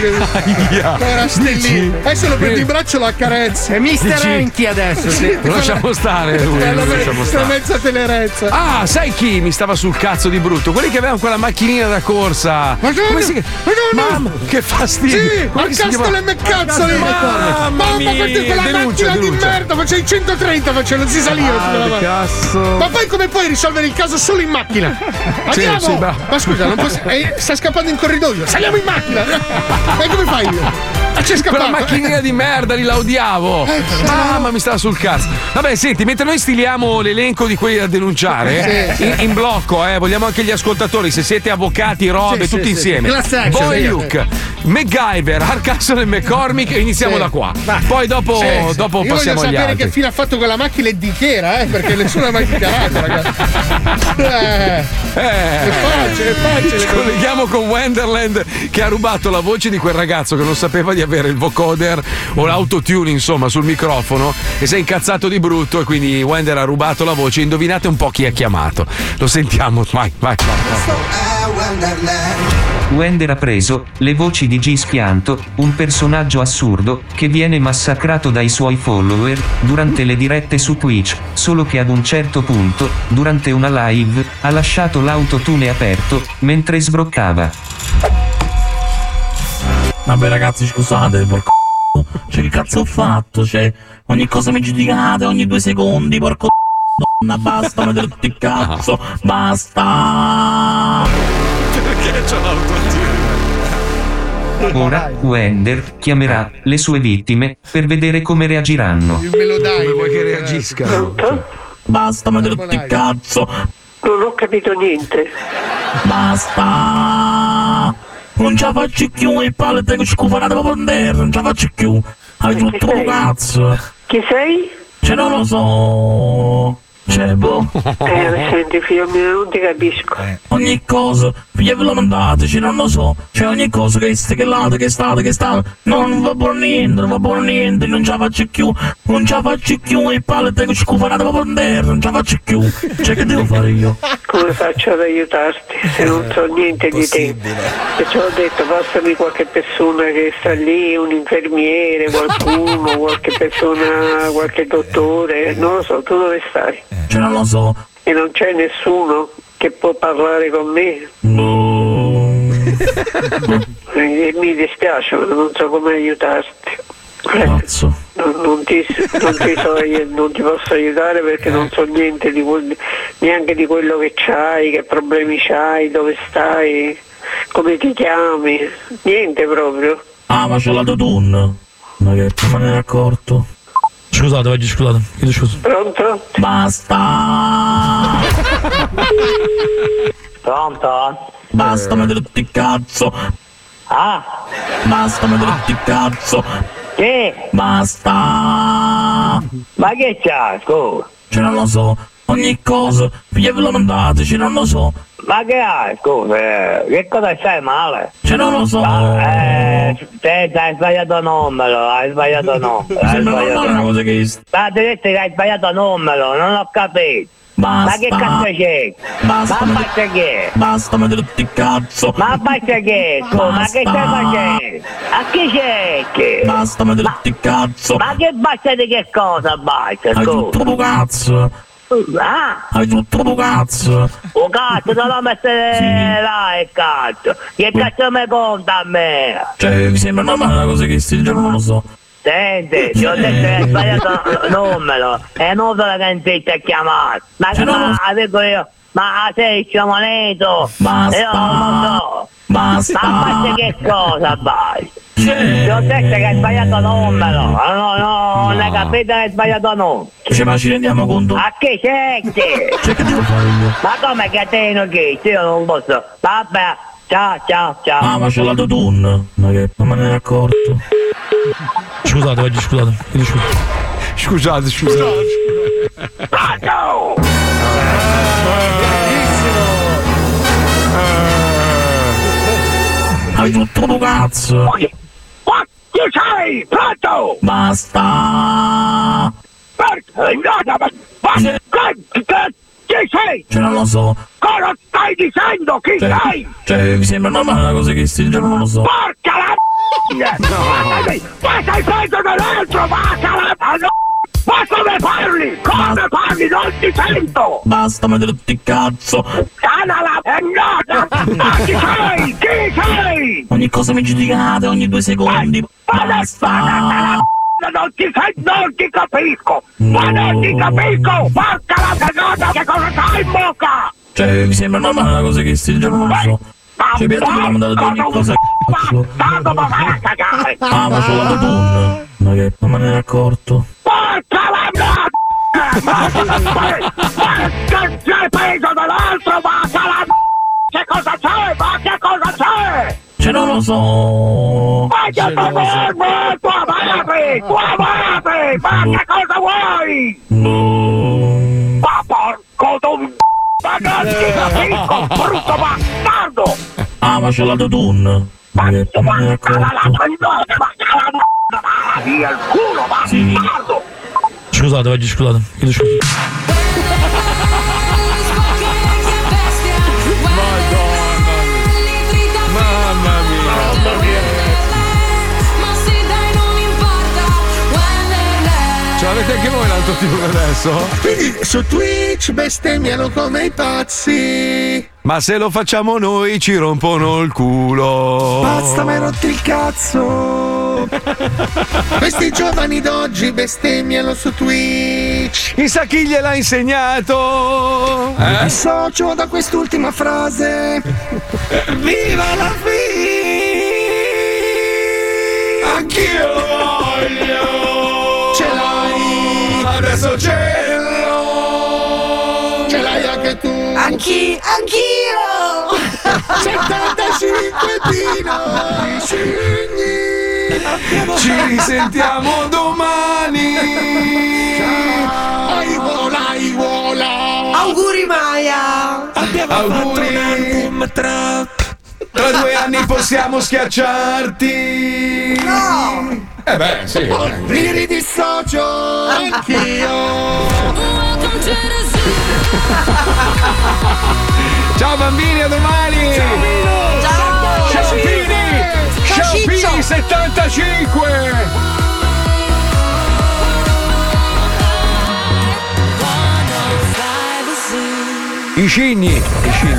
Che [LAUGHS] Aia. era stellino. Adesso lo prendi in braccio lo accarezzi. È Mr. Dici- Enki adesso, sì. Lo lasciamo stare lui, È lo la, lasciamo la stare. mezza telerezza. Ah, sai chi mi stava sul cazzo di brutto? Quelli che avevano quella macchinina da corsa. Madonna, Come si? Madonna. Mamma, che fastidio. Sì, Come al si chiama? castolo e McCazzoli! Mamma Mamma mia, questa quella denuncia, macchina di denuncia. merda, facevi 130, facevo, non si saliva su quella macchina. Cazzo. Ma poi come puoi risolvere il caso solo in macchina? Sì, Andiamo! sì, bravo. Ma scusa, non posso. eh, sta scappando in corridoio, saliamo in macchina! [LAUGHS] E come fai? Ah, c'è scappato! Quella macchinina di merda, li la odiavo. Mamma, mi stava sul cazzo. Vabbè, senti, mentre noi stiliamo l'elenco di quelli da denunciare, Sì, in, in blocco, eh, vogliamo anche gli ascoltatori, se siete avvocati, robe, Sì, tutti sì, insieme. sì. Boy. Luke, MacGyver, Arcasson e McCormick, iniziamo da qua. Poi dopo, Sì, dopo Io passiamo voglio agli sapere altri. che fine ha fatto quella macchina e di che era, eh, perché nessuno ha mai dichiarato, ragazzi. Eh, Eh. è facile, è Ci facile. colleghiamo con Wonderland che ha rubato la voce di quel ragazzo che non sapeva di avere il vocoder o l'autotune, insomma, sul microfono e si è incazzato di brutto e quindi Wender ha rubato la voce. Indovinate un po' chi ha chiamato. Lo sentiamo, vai, vai. Wender ha preso le voci di G Spianto, un personaggio assurdo che viene massacrato dai suoi follower durante le dirette su Twitch, solo che ad un certo punto, durante una live, ha lasciato l'autotune aperto mentre sbroccava. Vabbè ragazzi scusate, porco Cioè che cazzo ho fatto? Cioè, ogni cosa mi giudicate ogni due secondi, porco Donna, basta, tutti il cazzo, basta! Perché c'ho l'autotune? Ora, Wender chiamerà le sue vittime per vedere come reagiranno. Me lo dai. Come vuoi che reagiscano? Basta, mettere tutti il cazzo! Non ho capito niente. Basta! Non ce la faccio più e palle tengo scufanata per terra, non ce la faccio più! Hai tutto cazzo! Chi sei? Cioè non lo so! Cioè boh! Eh, senti figlio mio, non ti capisco. Ogni cosa, vi ve lo mandateci, non lo so. C'è ogni cosa che ste che lato, che state, che state. Non va buono niente, non va buono niente, non ce la faccio più. Non ce la faccio più e palle tengo scufanata per terra, non ce la faccio più. Cioè che devo fare io? Come faccio ad aiutarti se non so niente di te? E ci ho detto, passami qualche persona che sta lì, un infermiere, qualcuno, [LAUGHS] qualche persona, qualche dottore, non lo so, tu dove stai? Cioè non lo so. E non c'è nessuno che può parlare con me? [LAUGHS] E mi dispiace, ma non so come aiutarti. Cazzo. Non, non ti, non ti so non ti posso aiutare perché non so niente di quel- neanche di quello che c'hai, che problemi c'hai, dove stai, come ti chiami, niente proprio. Ah, ma c'ho la tutun. Ma che non me ne ero accorto. Scusate, oggi scusate, chiedo scusa. Pronto? Basta! [LAUGHS] Pronto? Basta mettere tutti il cazzo! Ah! Basta mettere tutti il cazzo! Che? Basta! Ma che c'ha, scusa? Cioè non lo so, ogni cosa, ve lo mandateci, non lo so. Ma che hai, scusa? eh, Che cosa stai male? Cioè non lo so. Eh, te hai sbagliato numero, hai sbagliato [LAUGHS] numero. Hai sembra sbagliato una cosa che... Ma ti detto che hai sbagliato numero, non ho capito. Ma Basta. che cazzo c'è? Basta, ma ma- basta che? Basta mettere tutti cazzo! Ma basta che? Scusa, ma che stai Basta. facendo? A chi cerchi? Basta mettere tutti cazzo! Ma che basta di che cosa basta? Hai Scusa. tutto cazzo! Ah? Hai tutto troppo cazzo! Un cazzo, non lo mettere là il cazzo. Che cazzo mi conta a me? Cioè, mi sembra normale una cosa che sti giorno non lo so. Senti, ti ho detto che hai sbagliato numero. È inutile che insiste a chiamare. Ma Cioè, non lo ma dico io, ma sei sciamoneto? Basta. Io non lo so. Basta. Ma che cosa vai? Cioè, Ti ho detto che hai sbagliato numero. No, no, no, non hai capito che hai sbagliato numero. cioè, ma ci rendiamo conto? A che cerchi? Cioè, che devo fare io? Ma come che te non chiedi? Io non posso. Vabbè, ciao, ciao, ciao. Ah, ma c'ho la tutun! Ma che non me ne ero accorto. Scusate, oggi scusate, chiedo scusa. Scusate, scusate. Hai tutto troppo cazzo! Sei? Pronto? Basta! Perché? No, chi sei? Cioè, non lo so. Cosa stai dicendo? Chi Cioè, sei? cioè, mi sembra normale una cosa che sti giorno non lo so. Porca la [LAUGHS] sei, [LAUGHS] ma sei peggio dell'altro, vacca la... [LAUGHS] Ma no! Ma come parli? Come parli? Non ti sento! Basta tutti il cazzo! Canala è nota! [LAUGHS] Ma chi sei? Chi sei? Ogni cosa mi giudicate ogni due secondi! Basta! Non ti sento, non ti capisco! Ma non ti capisco! Porca la cagata, che cosa c'hai in bocca? Cioè, mi sembra normale una cosa che sti giorno non lo so. Cioè, Pietro mi ha mandato ogni cosa cazzo. Tanto ma vai a cagare! Ah, ma c'ho la tutun! Ma che non me ne ero accorto. Porca la m***a! Ma ma- ma che sei peso dell'altro, vacca la m***a! Che cosa c'è? Ma che cosa c'è? Cioè, non lo so. Ma che fermo! Tu amati! Tu amati! Ma che cosa vuoi? Ma porco Ma ti capisco, brutto bastardo! Ah, ma c'ho la tutun! Via il culo, bastardo! Scusate, oggi scusate. Chiedo scusa. L'altro tipo adesso? Quindi su Twitch bestemmiano come i pazzi. Ma se lo facciamo noi ci rompono il culo. Basta, mi hai rotto il cazzo. Questi giovani d'oggi bestemmiano su Twitch. Chissà chi gliel'ha insegnato. Eh? dissocio da quest'ultima frase. Viva la FI! Anch'io lo voglio! Ce l'hai! Adesso ce l'hai anche tu! Anch'io! [LAUGHS] Anch'io! 75 Pino! Scegli! Ci risentiamo domani! Ai vola, ai vola! Auguri Maya! Auguri! Tra... tra due anni possiamo schiacciarti! No! Eh beh, sì. Mi ridissocio anch'io! Ciao bambini, a domani! Ciao! Sciampini! Ciao, Sciampini Ciccio! 75! I cigni! I cigni.